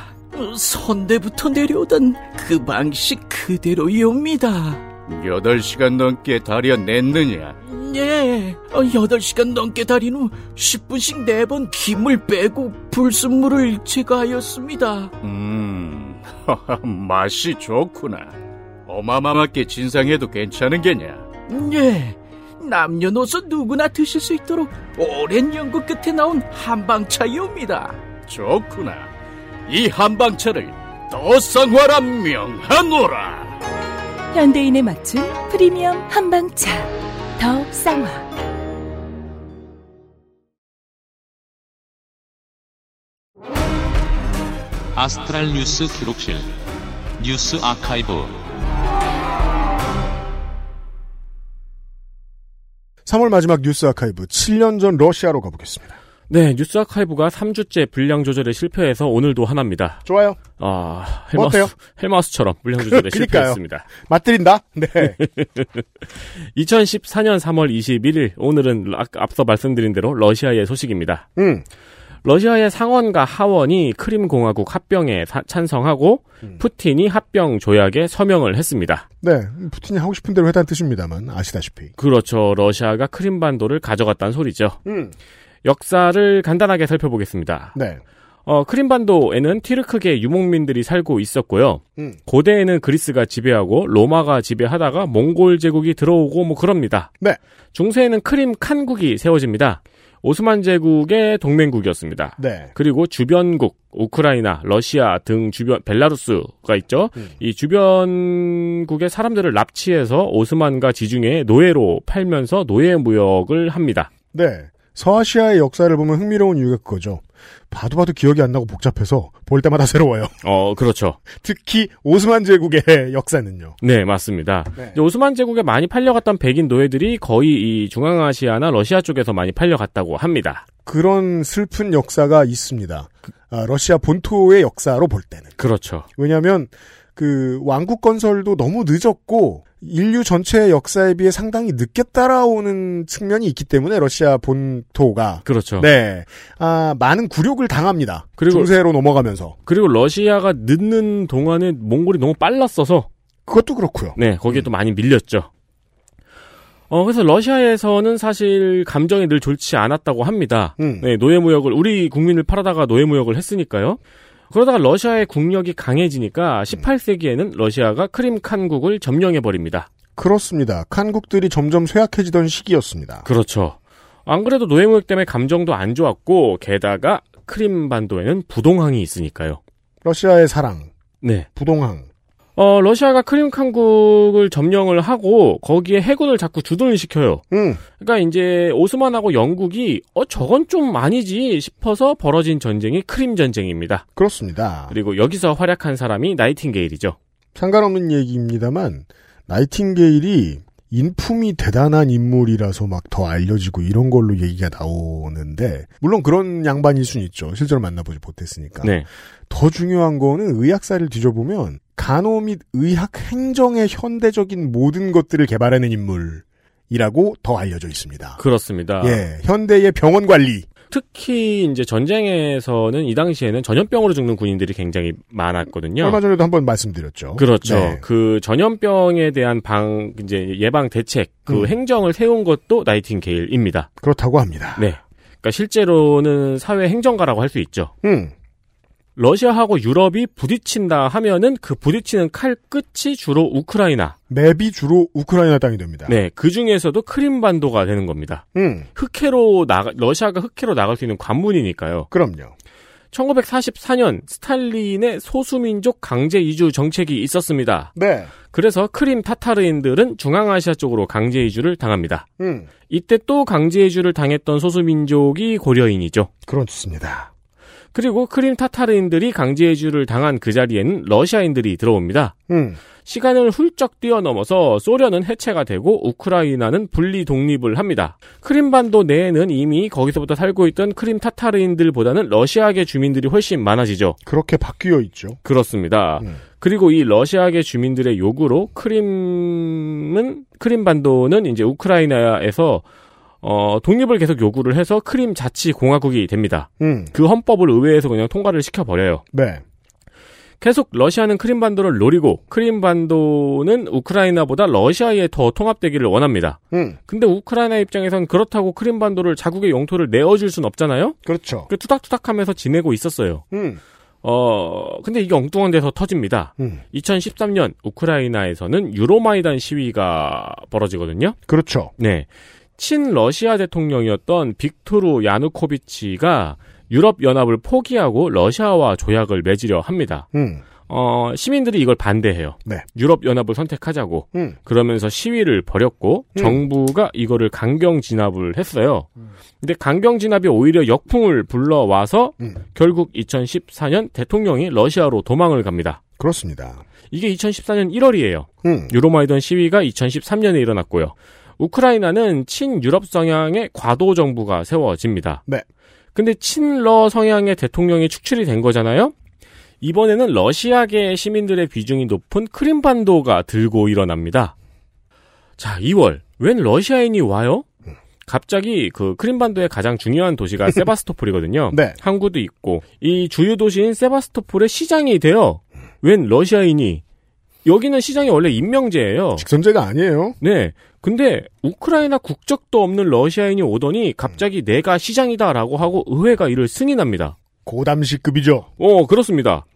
선대부터 내려오던 그 방식 그대로이옵니다. 8시간 넘게 다려냈느냐? 예, 어, 8시간 넘게 달인 후 10분씩 4번 김을 빼고 불순물을 제거하였습니다. 음, 맛이 좋구나. 어마마하게 진상해도 괜찮은 게냐? 예, 남녀노소 누구나 드실 수 있도록 오랜 연구 끝에 나온 한방차이옵니다. 좋구나. 이 한방차를 더 쌍화라 명하노라. 현대인에 맞춘 프리미엄 한방차 더 쌍화. 아스트랄 뉴스 기록실 뉴스 아카이브. 3월 마지막 뉴스 아카이브. 7년 전 러시아로 가보겠습니다. 네, 뉴스 아카이브가 3주째 분량 조절에 실패해서 오늘도 하나입니다. 좋아요. 아, 뭐 헬마우스? 헬마우스처럼 분량 조절에. 실패했습니다. 맞들인다? 네. 2014년 3월 21일, 오늘은 아- 앞서 말씀드린 대로 러시아의 소식입니다. 음. 러시아의 상원과 하원이 크림 공화국 합병에 사- 찬성하고 푸틴이 합병 조약에 서명을 했습니다. 네. 푸틴이 하고 싶은 대로 했다는 뜻입니다만 아시다시피. 그렇죠. 러시아가 크림반도를 가져갔다는 소리죠. 음. 역사를 간단하게 살펴보겠습니다. 네. 어, 크림반도에는 튀르크계 유목민들이 살고 있었고요. 음. 고대에는 그리스가 지배하고 로마가 지배하다가 몽골 제국이 들어오고 뭐 그럽니다. 네. 중세에는 크림 칸국이 세워집니다. 오스만 제국의 동맹국이었습니다. 네. 그리고 주변국, 우크라이나, 러시아 등 주변, 벨라루스가 있죠. 음. 이 주변국의 사람들을 납치해서 오스만과 지중해에 노예로 팔면서 노예 무역을 합니다. 네. 서아시아의 역사를 보면 흥미로운 이유가 그거죠. 봐도 봐도 기억이 안 나고 복잡해서 볼 때마다 새로워요. 어, 그렇죠. 특히 오스만 제국의 역사는요. 네, 맞습니다. 네. 오스만 제국에 많이 팔려갔던 백인 노예들이 거의 이 중앙아시아나 러시아 쪽에서 많이 팔려갔다고 합니다. 그런 슬픈 역사가 있습니다. 아, 러시아 본토의 역사로 볼 때는. 그렇죠. 왜냐하면 그 왕국 건설도 너무 늦었고 인류 전체의 역사에 비해 상당히 늦게 따라오는 측면이 있기 때문에 러시아 본토가 그렇죠. 네, 아 많은 굴욕을 당합니다. 그리고- 중세로 넘어가면서 그리고 러시아가 늦는 동안에 몽골이 너무 빨랐어서 그것도 그렇고요. 네, 거기에 또 많이 밀렸죠. 어, 그래서 러시아에서는 사실 감정이 늘 좋지 않았다고 합니다. 음. 네, 노예무역을, 우리 국민을 팔아다가 노예무역을 했으니까요. 그러다가 러시아의 국력이 강해지니까 18세기에는 러시아가 크림 칸국을 점령해 버립니다. 그렇습니다. 칸국들이 점점 쇠약해지던 시기였습니다. 그렇죠. 안 그래도 노예무역 때문에 감정도 안 좋았고, 게다가 크림 반도에는 부동항이 있으니까요. 러시아의 사랑, 네. 부동항. 어, 러시아가 크림 칸국을 점령을 하고 거기에 해군을 자꾸 주둔을 시켜요. 음. 그러니까 이제 오스만하고 영국이 어 저건 좀 아니지 싶어서 벌어진 전쟁이 크림 전쟁입니다. 그렇습니다. 그리고 여기서 활약한 사람이 나이팅게일이죠. 상관없는 얘기입니다만 나이팅게일이 인품이 대단한 인물이라서 막 더 알려지고 이런 걸로 얘기가 나오는데 물론 그런 양반일 수는 있죠. 실제로 만나보지 못했으니까. 네. 더 중요한 거는 의학사를 뒤져보면 간호 및 의학 행정의 현대적인 모든 것들을 개발하는 인물이라고 더 알려져 있습니다. 그렇습니다. 예, 현대의 병원 관리. 특히 이제 전쟁에서는 이 당시에는 전염병으로 죽는 군인들이 굉장히 많았거든요. 얼마 전에도 한번 말씀드렸죠. 그렇죠. 네. 그 전염병에 대한 방 이제 예방 대책 그 음. 행정을 세운 것도 나이팅게일입니다. 그렇다고 합니다. 네. 그러니까 실제로는 사회 행정가라고 할 수 있죠. 음. 러시아하고 유럽이 부딪힌다 하면은 그 부딪히는 칼 끝이 주로 우크라이나. 맵이 주로 우크라이나 땅이 됩니다. 네, 그 중에서도 크림반도가 되는 겁니다. 음. 흑해로 나가 러시아가 흑해로 나갈 수 있는 관문이니까요. 그럼요. 1944년 스탈린의 소수민족 강제 이주 정책이 있었습니다. 네. 그래서 크림 타타르인들은 중앙아시아 쪽으로 강제 이주를 당합니다. 음. 이때 또 강제 이주를 당했던 소수민족이 고려인이죠. 그렇습니다. 그리고 크림 타타르인들이 강제 이주를 당한 그 자리에는 러시아인들이 들어옵니다. 음. 시간을 훌쩍 뛰어넘어서 소련은 해체가 되고 우크라이나는 분리 독립을 합니다. 크림반도 내에는 이미 거기서부터 살고 있던 크림 타타르인들보다는 러시아계 주민들이 훨씬 많아지죠. 그렇게 바뀌어 있죠. 그렇습니다. 음. 그리고 이 러시아계 주민들의 요구로 크림은 크림반도는 이제 우크라이나에서 어, 독립을 계속 요구를 해서 크림 자치 공화국이 됩니다. 음. 그 헌법을 의회에서 그냥 통과를 시켜 버려요. 네. 계속 러시아는 크림 반도를 노리고 크림 반도는 우크라이나보다 러시아에 더 통합되기를 원합니다. 음. 근데 우크라이나 입장에선 그렇다고 크림 반도를 자국의 영토를 내어줄 순 없잖아요. 그렇죠. 그 투닥투닥하면서 지내고 있었어요. 음. 어 근데 이게 엉뚱한 데서 터집니다. 음. 2013년 우크라이나에서는 유로마이단 시위가 벌어지거든요. 그렇죠. 네. 친러시아 대통령이었던 빅토르 야누코비치가 유럽 연합을 포기하고 러시아와 조약을 맺으려 합니다. 음. 어, 시민들이 이걸 반대해요. 네. 유럽 연합을 선택하자고. 음. 그러면서 시위를 벌였고 음. 정부가 이거를 강경 진압을 했어요. 근데 강경 진압이 오히려 역풍을 불러와서 음. 결국 2014년 대통령이 러시아로 도망을 갑니다. 그렇습니다. 이게 2014년 1월이에요. 음. 유로마이던 시위가 2013년에 일어났고요. 우크라이나는 친유럽 성향의 과도 정부가 세워집니다. 네. 근데 친러 성향의 대통령이 축출이 된 거잖아요. 이번에는 러시아계 시민들의 비중이 높은 크림반도가 들고 일어납니다. 자, 2월. 웬 러시아인이 와요? 갑자기 그 크림반도의 가장 중요한 도시가 세바스토폴이거든요. 네. 항구도 있고 이 주요 도시인 세바스토폴의 시장이 돼요. 웬 러시아인이 여기는 시장이 원래 임명제예요. 직선제가 아니에요. 네. 근데 우크라이나 국적도 없는 러시아인이 오더니 갑자기 내가 시장이다라고 하고 의회가 이를 승인합니다. 고담시급이죠. 어, 그렇습니다.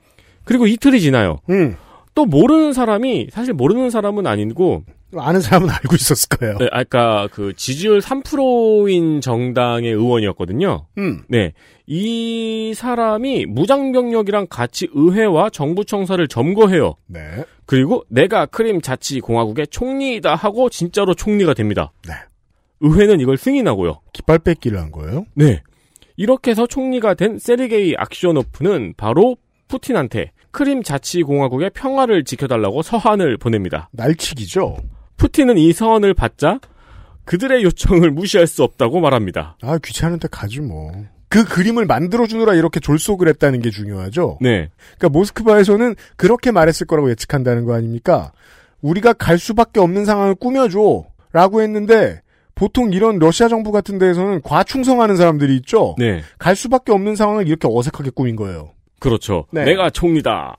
그리고 이틀이 지나요. 음. 또 모르는 사람이 사실 모르는 사람은 아니고 아는 사람은 알고 있었을 거예요. 네, 아까 그 지지율 3%인 정당의 의원이었거든요. 음. 네. 이 사람이 무장병력이랑 같이 의회와 정부 청사를 점거해요. 네. 그리고 내가 크림 자치 공화국의 총리이다 하고 진짜로 총리가 됩니다. 네. 의회는 이걸 승인하고요. 깃발 뺏기를 한 거예요? 네. 이렇게 해서 총리가 된 세르게이 악시오노프는 바로 푸틴한테 크림 자치 공화국의 평화를 지켜달라고 서한을 보냅니다. 날치기죠. 푸틴은 이 서한을 받자 그들의 요청을 무시할 수 없다고 말합니다. 아 귀찮은데 가지 뭐. 그 그림을 만들어주느라 이렇게 졸속을 했다는 게 중요하죠. 네. 그러니까 모스크바에서는 그렇게 말했을 거라고 예측한다는 거 아닙니까? 우리가 갈 수밖에 없는 상황을 꾸며줘 라고 했는데 보통 이런 러시아 정부 같은 데에서는 과충성하는 사람들이 있죠. 네. 갈 수밖에 없는 상황을 이렇게 어색하게 꾸민 거예요. 그렇죠. 네. 내가 총리다.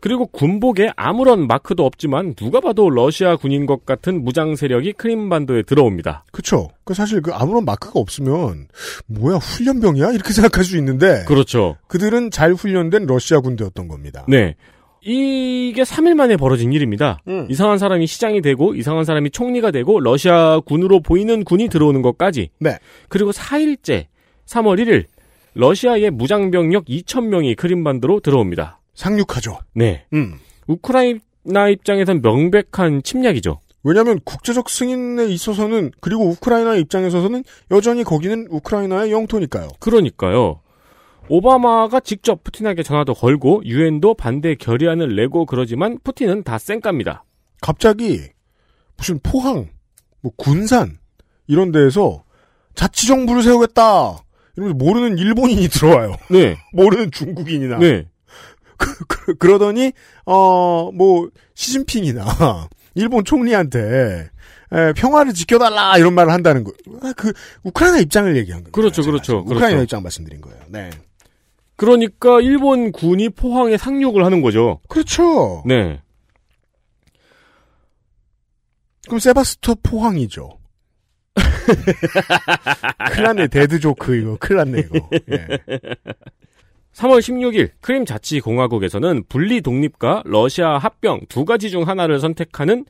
그리고 군복에 아무런 마크도 없지만 누가 봐도 러시아 군인 것 같은 무장 세력이 크림반도에 들어옵니다. 그렇죠. 그 사실 그 아무런 마크가 없으면 뭐야 훈련병이야 이렇게 생각할 수 있는데 그렇죠. 그들은 잘 훈련된 러시아 군대였던 겁니다. 네. 이게 3일 만에 벌어진 일입니다. 음. 이상한 사람이 시장이 되고 이상한 사람이 총리가 되고 러시아 군으로 보이는 군이 들어오는 것까지. 네. 그리고 4일째 3월 1일 러시아의 무장병력 2,000명이 크림반도로 들어옵니다. 상륙하죠. 네. 음. 우크라이나 입장에선 명백한 침략이죠. 왜냐하면 국제적 승인에 있어서는 그리고 우크라이나 입장에서는 여전히 거기는 우크라이나의 영토니까요. 그러니까요. 오바마가 직접 푸틴에게 전화도 걸고 유엔도 반대 결의안을 내고 그러지만 푸틴은 다 쌩깝니다. 갑자기 무슨 포항, 뭐 군산 이런 데에서 자치 정부를 세우겠다. 이러면서 모르는 일본인이 들어와요. 네. 모르는 중국인이나. 네. 그, 그, 러더니 어 뭐 시진핑이나 일본 총리한테 에, 평화를 지켜달라 이런 말을 한다는 거. 아, 그 우크라이나 입장을 얘기한 거예요. 그렇죠, 그렇죠. 우크라이나 그렇죠. 입장 말씀드린 거예요. 네. 그러니까 일본 군이 포항에 상륙을 하는 거죠. 그렇죠. 네. 그럼 세바스토 포항이죠. 큰일 났네. dad joke 이거. 큰일 났네 이거. 예. 3월 16일 크림 자치공화국에서는 분리 독립과 러시아 합병 두 가지 중 하나를 선택하는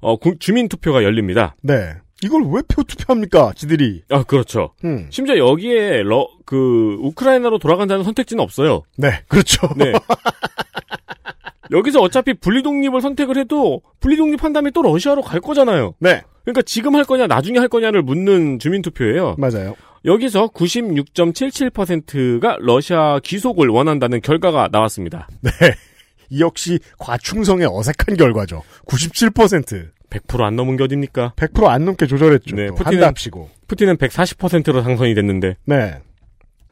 어, 구- 주민 투표가 열립니다. 네. 이걸 왜 표 투표합니까? 지들이. 아 그렇죠. 음. 심지어 여기에 러, 그 우크라이나로 돌아간다는 선택지는 없어요. 네. 그렇죠. 네. 여기서 어차피 분리 독립을 선택을 해도 분리 독립한 다음에 또 러시아로 갈 거잖아요. 네. 그러니까 지금 할 거냐 나중에 할 거냐를 묻는 주민 투표예요. 맞아요. 여기서 96.77%가 러시아 귀속을 원한다는 결과가 나왔습니다. 네. 이 역시 과충성의 어색한 결과죠. 97%. 100%안 넘은 게 어딥니까? 100%안 넘게 조절했죠. 네, 또. 푸틴은- 한다 합시고. 푸틴은 140%로 당선이 됐는데 네.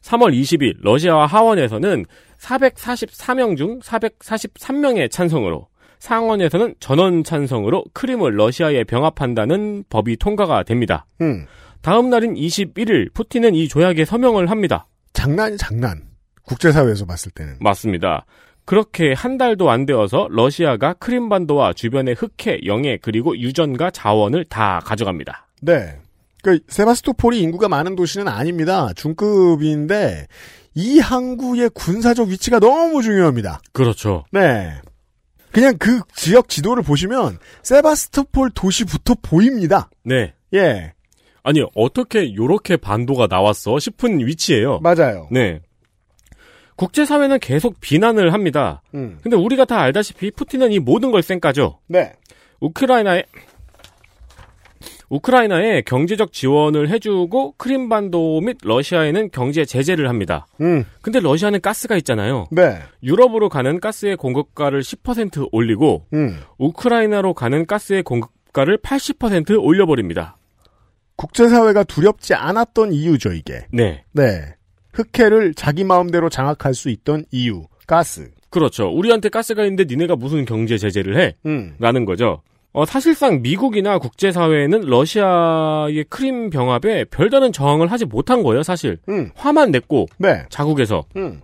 3월 20일 러시아와 하원에서는 444명 중 443명의 찬성으로 상원에서는 전원 찬성으로 크림을 러시아에 병합한다는 법이 통과가 됩니다. 음. 다음 날인 21일 푸틴은 이 조약에 서명을 합니다. 장난이 장난. 국제사회에서 봤을 때는. 맞습니다. 그렇게 한 달도 안 되어서 러시아가 크림반도와 주변의 흑해, 영해 그리고 유전과 자원을 다 가져갑니다. 네. 그 세바스토폴이 인구가 많은 도시는 아닙니다. 중급인데 이 항구의 군사적 위치가 너무 중요합니다. 그렇죠. 네. 그냥 그 지역 지도를 보시면 세바스토폴 도시부터 보입니다. 네. 예. 아니 어떻게 요렇게 반도가 나왔어 싶은 위치예요. 맞아요. 네. 국제사회는 계속 비난을 합니다. 음. 근데 우리가 다 알다시피 푸틴은 이 모든 걸 쌩까죠. 네. 우크라이나에 우크라이나에 경제적 지원을 해주고 크림반도 및 러시아에는 경제 제재를 합니다. 음. 근데 러시아는 가스가 있잖아요. 네. 유럽으로 가는 가스의 공급가를 10% 올리고 음. 우크라이나로 가는 가스의 공급가를 80% 올려버립니다. 국제사회가 두렵지 않았던 이유죠, 이게. 네. 네. 흑해를 자기 마음대로 장악할 수 있던 이유. 가스. 그렇죠. 우리한테 가스가 있는데 니네가 무슨 경제 제재를 해? 음. 라는 거죠. 어, 사실상 미국이나 국제사회는 러시아의 크림 병합에 별다른 저항을 하지 못한 거예요, 사실. 음. 화만 냈고, 네. 자국에서. 음.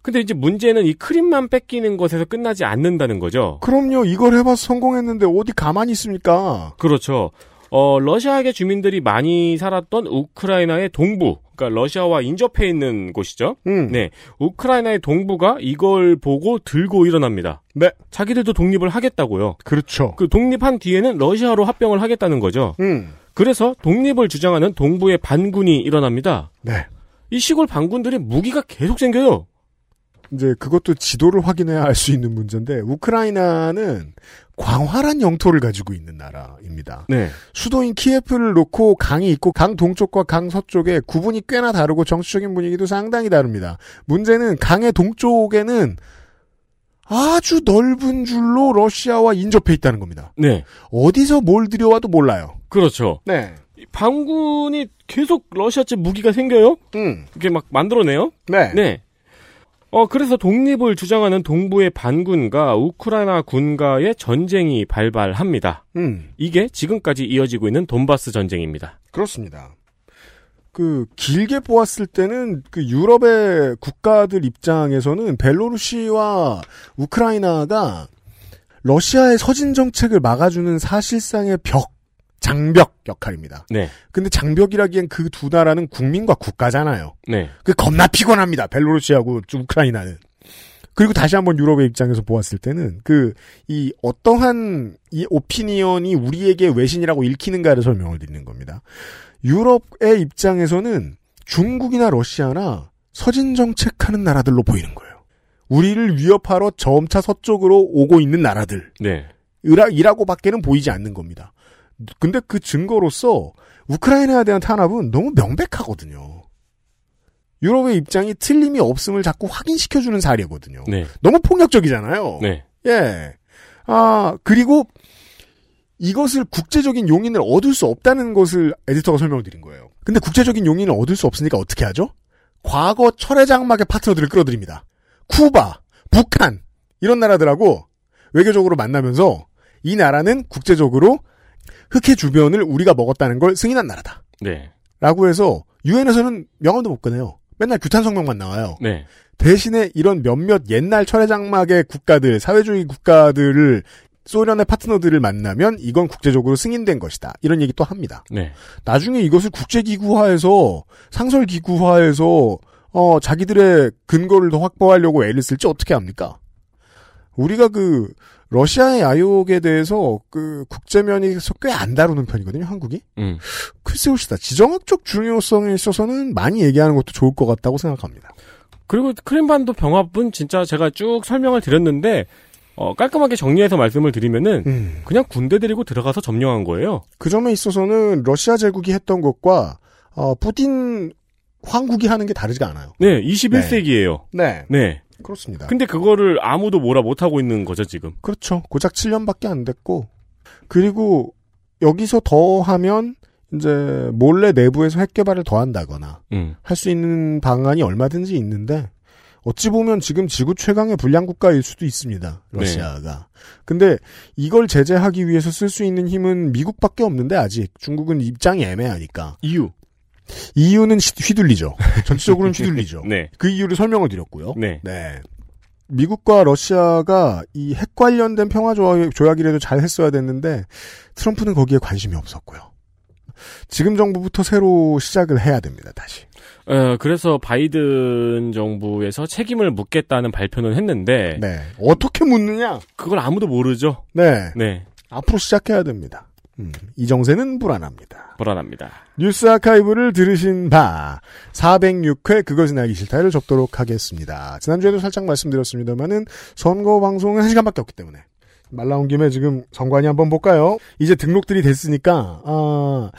근데 이제 문제는 이 크림만 뺏기는 것에서 끝나지 않는다는 거죠. 그럼요. 이걸 해봐서 성공했는데 어디 가만히 있습니까? 그렇죠. 어, 러시아계 주민들이 많이 살았던 우크라이나의 동부, 그러니까 러시아와 인접해 있는 곳이죠. 음. 네. 우크라이나의 동부가 이걸 보고 들고 일어납니다. 네. 자기들도 독립을 하겠다고요. 그렇죠. 그 독립한 뒤에는 러시아로 합병을 하겠다는 거죠. 음. 그래서 독립을 주장하는 동부의 반군이 일어납니다. 네. 이 시골 반군들이 무기가 계속 생겨요. 이제 그것도 지도를 확인해야 알 수 있는 문제인데 우크라이나는 광활한 영토를 가지고 있는 나라입니다. 네. 수도인 키예프를 놓고 강이 있고 강 동쪽과 강 서쪽에 구분이 꽤나 다르고 정치적인 분위기도 상당히 다릅니다. 문제는 강의 동쪽에는 아주 넓은 줄로 러시아와 인접해 있다는 겁니다. 네. 어디서 뭘 들여와도 몰라요. 그렇죠. 네. 반군이 계속 러시아제 무기가 생겨요? 음. 이렇게 막 만들어내요? 네. 네. 어, 그래서 독립을 주장하는 동부의 반군과 우크라이나 군과의 전쟁이 발발합니다. 음. 이게 지금까지 이어지고 있는 돈바스 전쟁입니다. 그렇습니다. 그 길게 보았을 때는 그 유럽의 국가들 입장에서는 벨로루시와 우크라이나가 러시아의 서진 정책을 막아주는 사실상의 벽, 장벽 역할입니다. 네. 근데 장벽이라기엔 그 두 나라는 국민과 국가잖아요. 네. 그 겁나 피곤합니다. 벨로루시하고 우크라이나는. 그리고 다시 한번 유럽의 입장에서 보았을 때는 그 이 어떠한 이 오피니언이 우리에게 외신이라고 읽히는가를 설명을 드리는 겁니다. 유럽의 입장에서는 중국이나 러시아나 서진 정책하는 나라들로 보이는 거예요. 우리를 위협하러 점차 서쪽으로 오고 있는 나라들. 네. 이라고밖에는 보이지 않는 겁니다. 근데 그 증거로서 우크라이나에 대한 탄압은 너무 명백하거든요. 유럽의 입장이 틀림이 없음을 자꾸 확인시켜주는 사례거든요. 네. 너무 폭력적이잖아요. 네. 예. 아, 그리고 이것을 국제적인 용인을 얻을 수 없다는 것을 에디터가 설명을 드린 거예요. 근데 국제적인 용인을 얻을 수 없으니까 어떻게 하죠? 과거 철의 장막의 파트너들을 끌어들입니다. 쿠바, 북한, 이런 나라들하고 외교적으로 만나면서 이 나라는 국제적으로 흑해 주변을 우리가 먹었다는 걸 승인한 나라다. 네. 라고 해서 유엔에서는 명함도 못 꺼내요. 맨날 규탄 성명만 나와요. 네. 대신에 이런 몇몇 옛날 철의 장막의 국가들, 사회주의 국가들을 소련의 파트너들을 만나면 이건 국제적으로 승인된 것이다. 이런 얘기 또 합니다. 네. 나중에 이것을 국제기구화해서 상설기구화해서 어 자기들의 근거를 더 확보하려고 애를 쓸지 어떻게 합니까? 우리가 그 러시아의 야욕에 대해서 그 국제면에서 꽤 안 다루는 편이거든요, 한국이. 음. 글쎄요시다. 지정학적 중요성에 있어서는 많이 얘기하는 것도 좋을 것 같다고 생각합니다. 그리고 크림반도 병합은 진짜 제가 쭉 설명을 드렸는데 어, 깔끔하게 정리해서 말씀을 드리면은 음. 그냥 군대 데리고 들어가서 점령한 거예요. 그 점에 있어서는 러시아 제국이 했던 것과 어, 푸틴 황국이 하는 게 다르지가 않아요. 네, 21세기예요. 네. 네. 그렇습니다. 근데 그거를 아무도 뭐라 못 하고 있는 거죠, 지금. 그렇죠. 고작 7년밖에 안 됐고 그리고 여기서 더 하면 이제 몰래 내부에서 핵 개발을 더 한다거나 음. 할수 있는 방안이 얼마든지 있는데 어찌 보면 지금 지구 최강의 불량 국가일 수도 있습니다. 러시아가. 근데 이걸 제재하기 위해서 쓸 수 있는 힘은 미국밖에 없는데 아직 중국은 입장이 애매하니까. 이유. 이유는 시- 휘둘리죠. 전체적으로는 휘둘리죠. 네. 그 이유를 설명을 드렸고요. 네. 미국과 러시아가 이 핵 관련된 평화 조약, 조약이라도 잘 했어야 됐는데 트럼프는 거기에 관심이 없었고요. 지금 정부부터 새로 시작을 해야 됩니다. 다시. 어, 그래서 바이든 정부에서 책임을 묻겠다는 발표는 했는데 네. 어떻게 묻느냐? 그걸 아무도 모르죠. 네. 네. 앞으로 시작해야 됩니다. 음, 이 정세는 불안합니다. 불안합니다. 뉴스 아카이브를 들으신 바 406회 그것은 알기 싫다를 접도록 하겠습니다. 지난주에도 살짝 말씀드렸습니다만은 선거 방송은 1시간밖에 없기 때문에 말 나온 김에 지금 정관이 한번 볼까요? 이제 등록들이 됐으니까 아,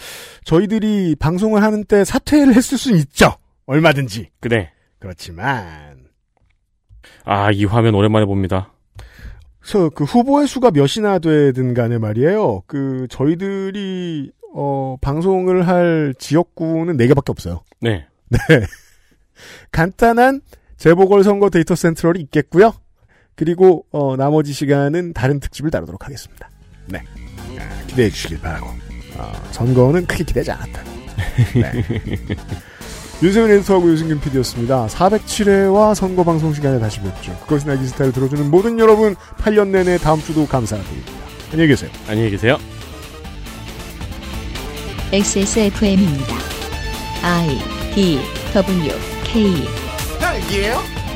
저희들이 방송을 하는 때 사퇴를 했을 수는 있죠. 얼마든지. 그래. 그렇지만 아, 이 화면 오랜만에 봅니다. 그래서 그 후보의 수가 몇이나 되든 간에 말이에요. 그 저희들이 어 방송을 할 지역구는 4개밖에 없어요. 네. 네. 간단한 재보궐 선거 데이터 센트럴이 있겠고요. 그리고 어 나머지 시간은 다른 특집을 다루도록 하겠습니다. 네. 아, 기대해 주시길 바라고. 어, 선거는 크게 기대하지 않았다. 네. 윤세민 에디터하고 유승균 PD였습니다. 407회와 선거 방송 시간에 다시 뵙죠. 그것은 알기 스타를 들어주는 모든 여러분 8년 내내 다음 주도 감사드립니다. 안녕히 계세요. 안녕히 계세요. XSFM입니다. I D W K 딸기예요?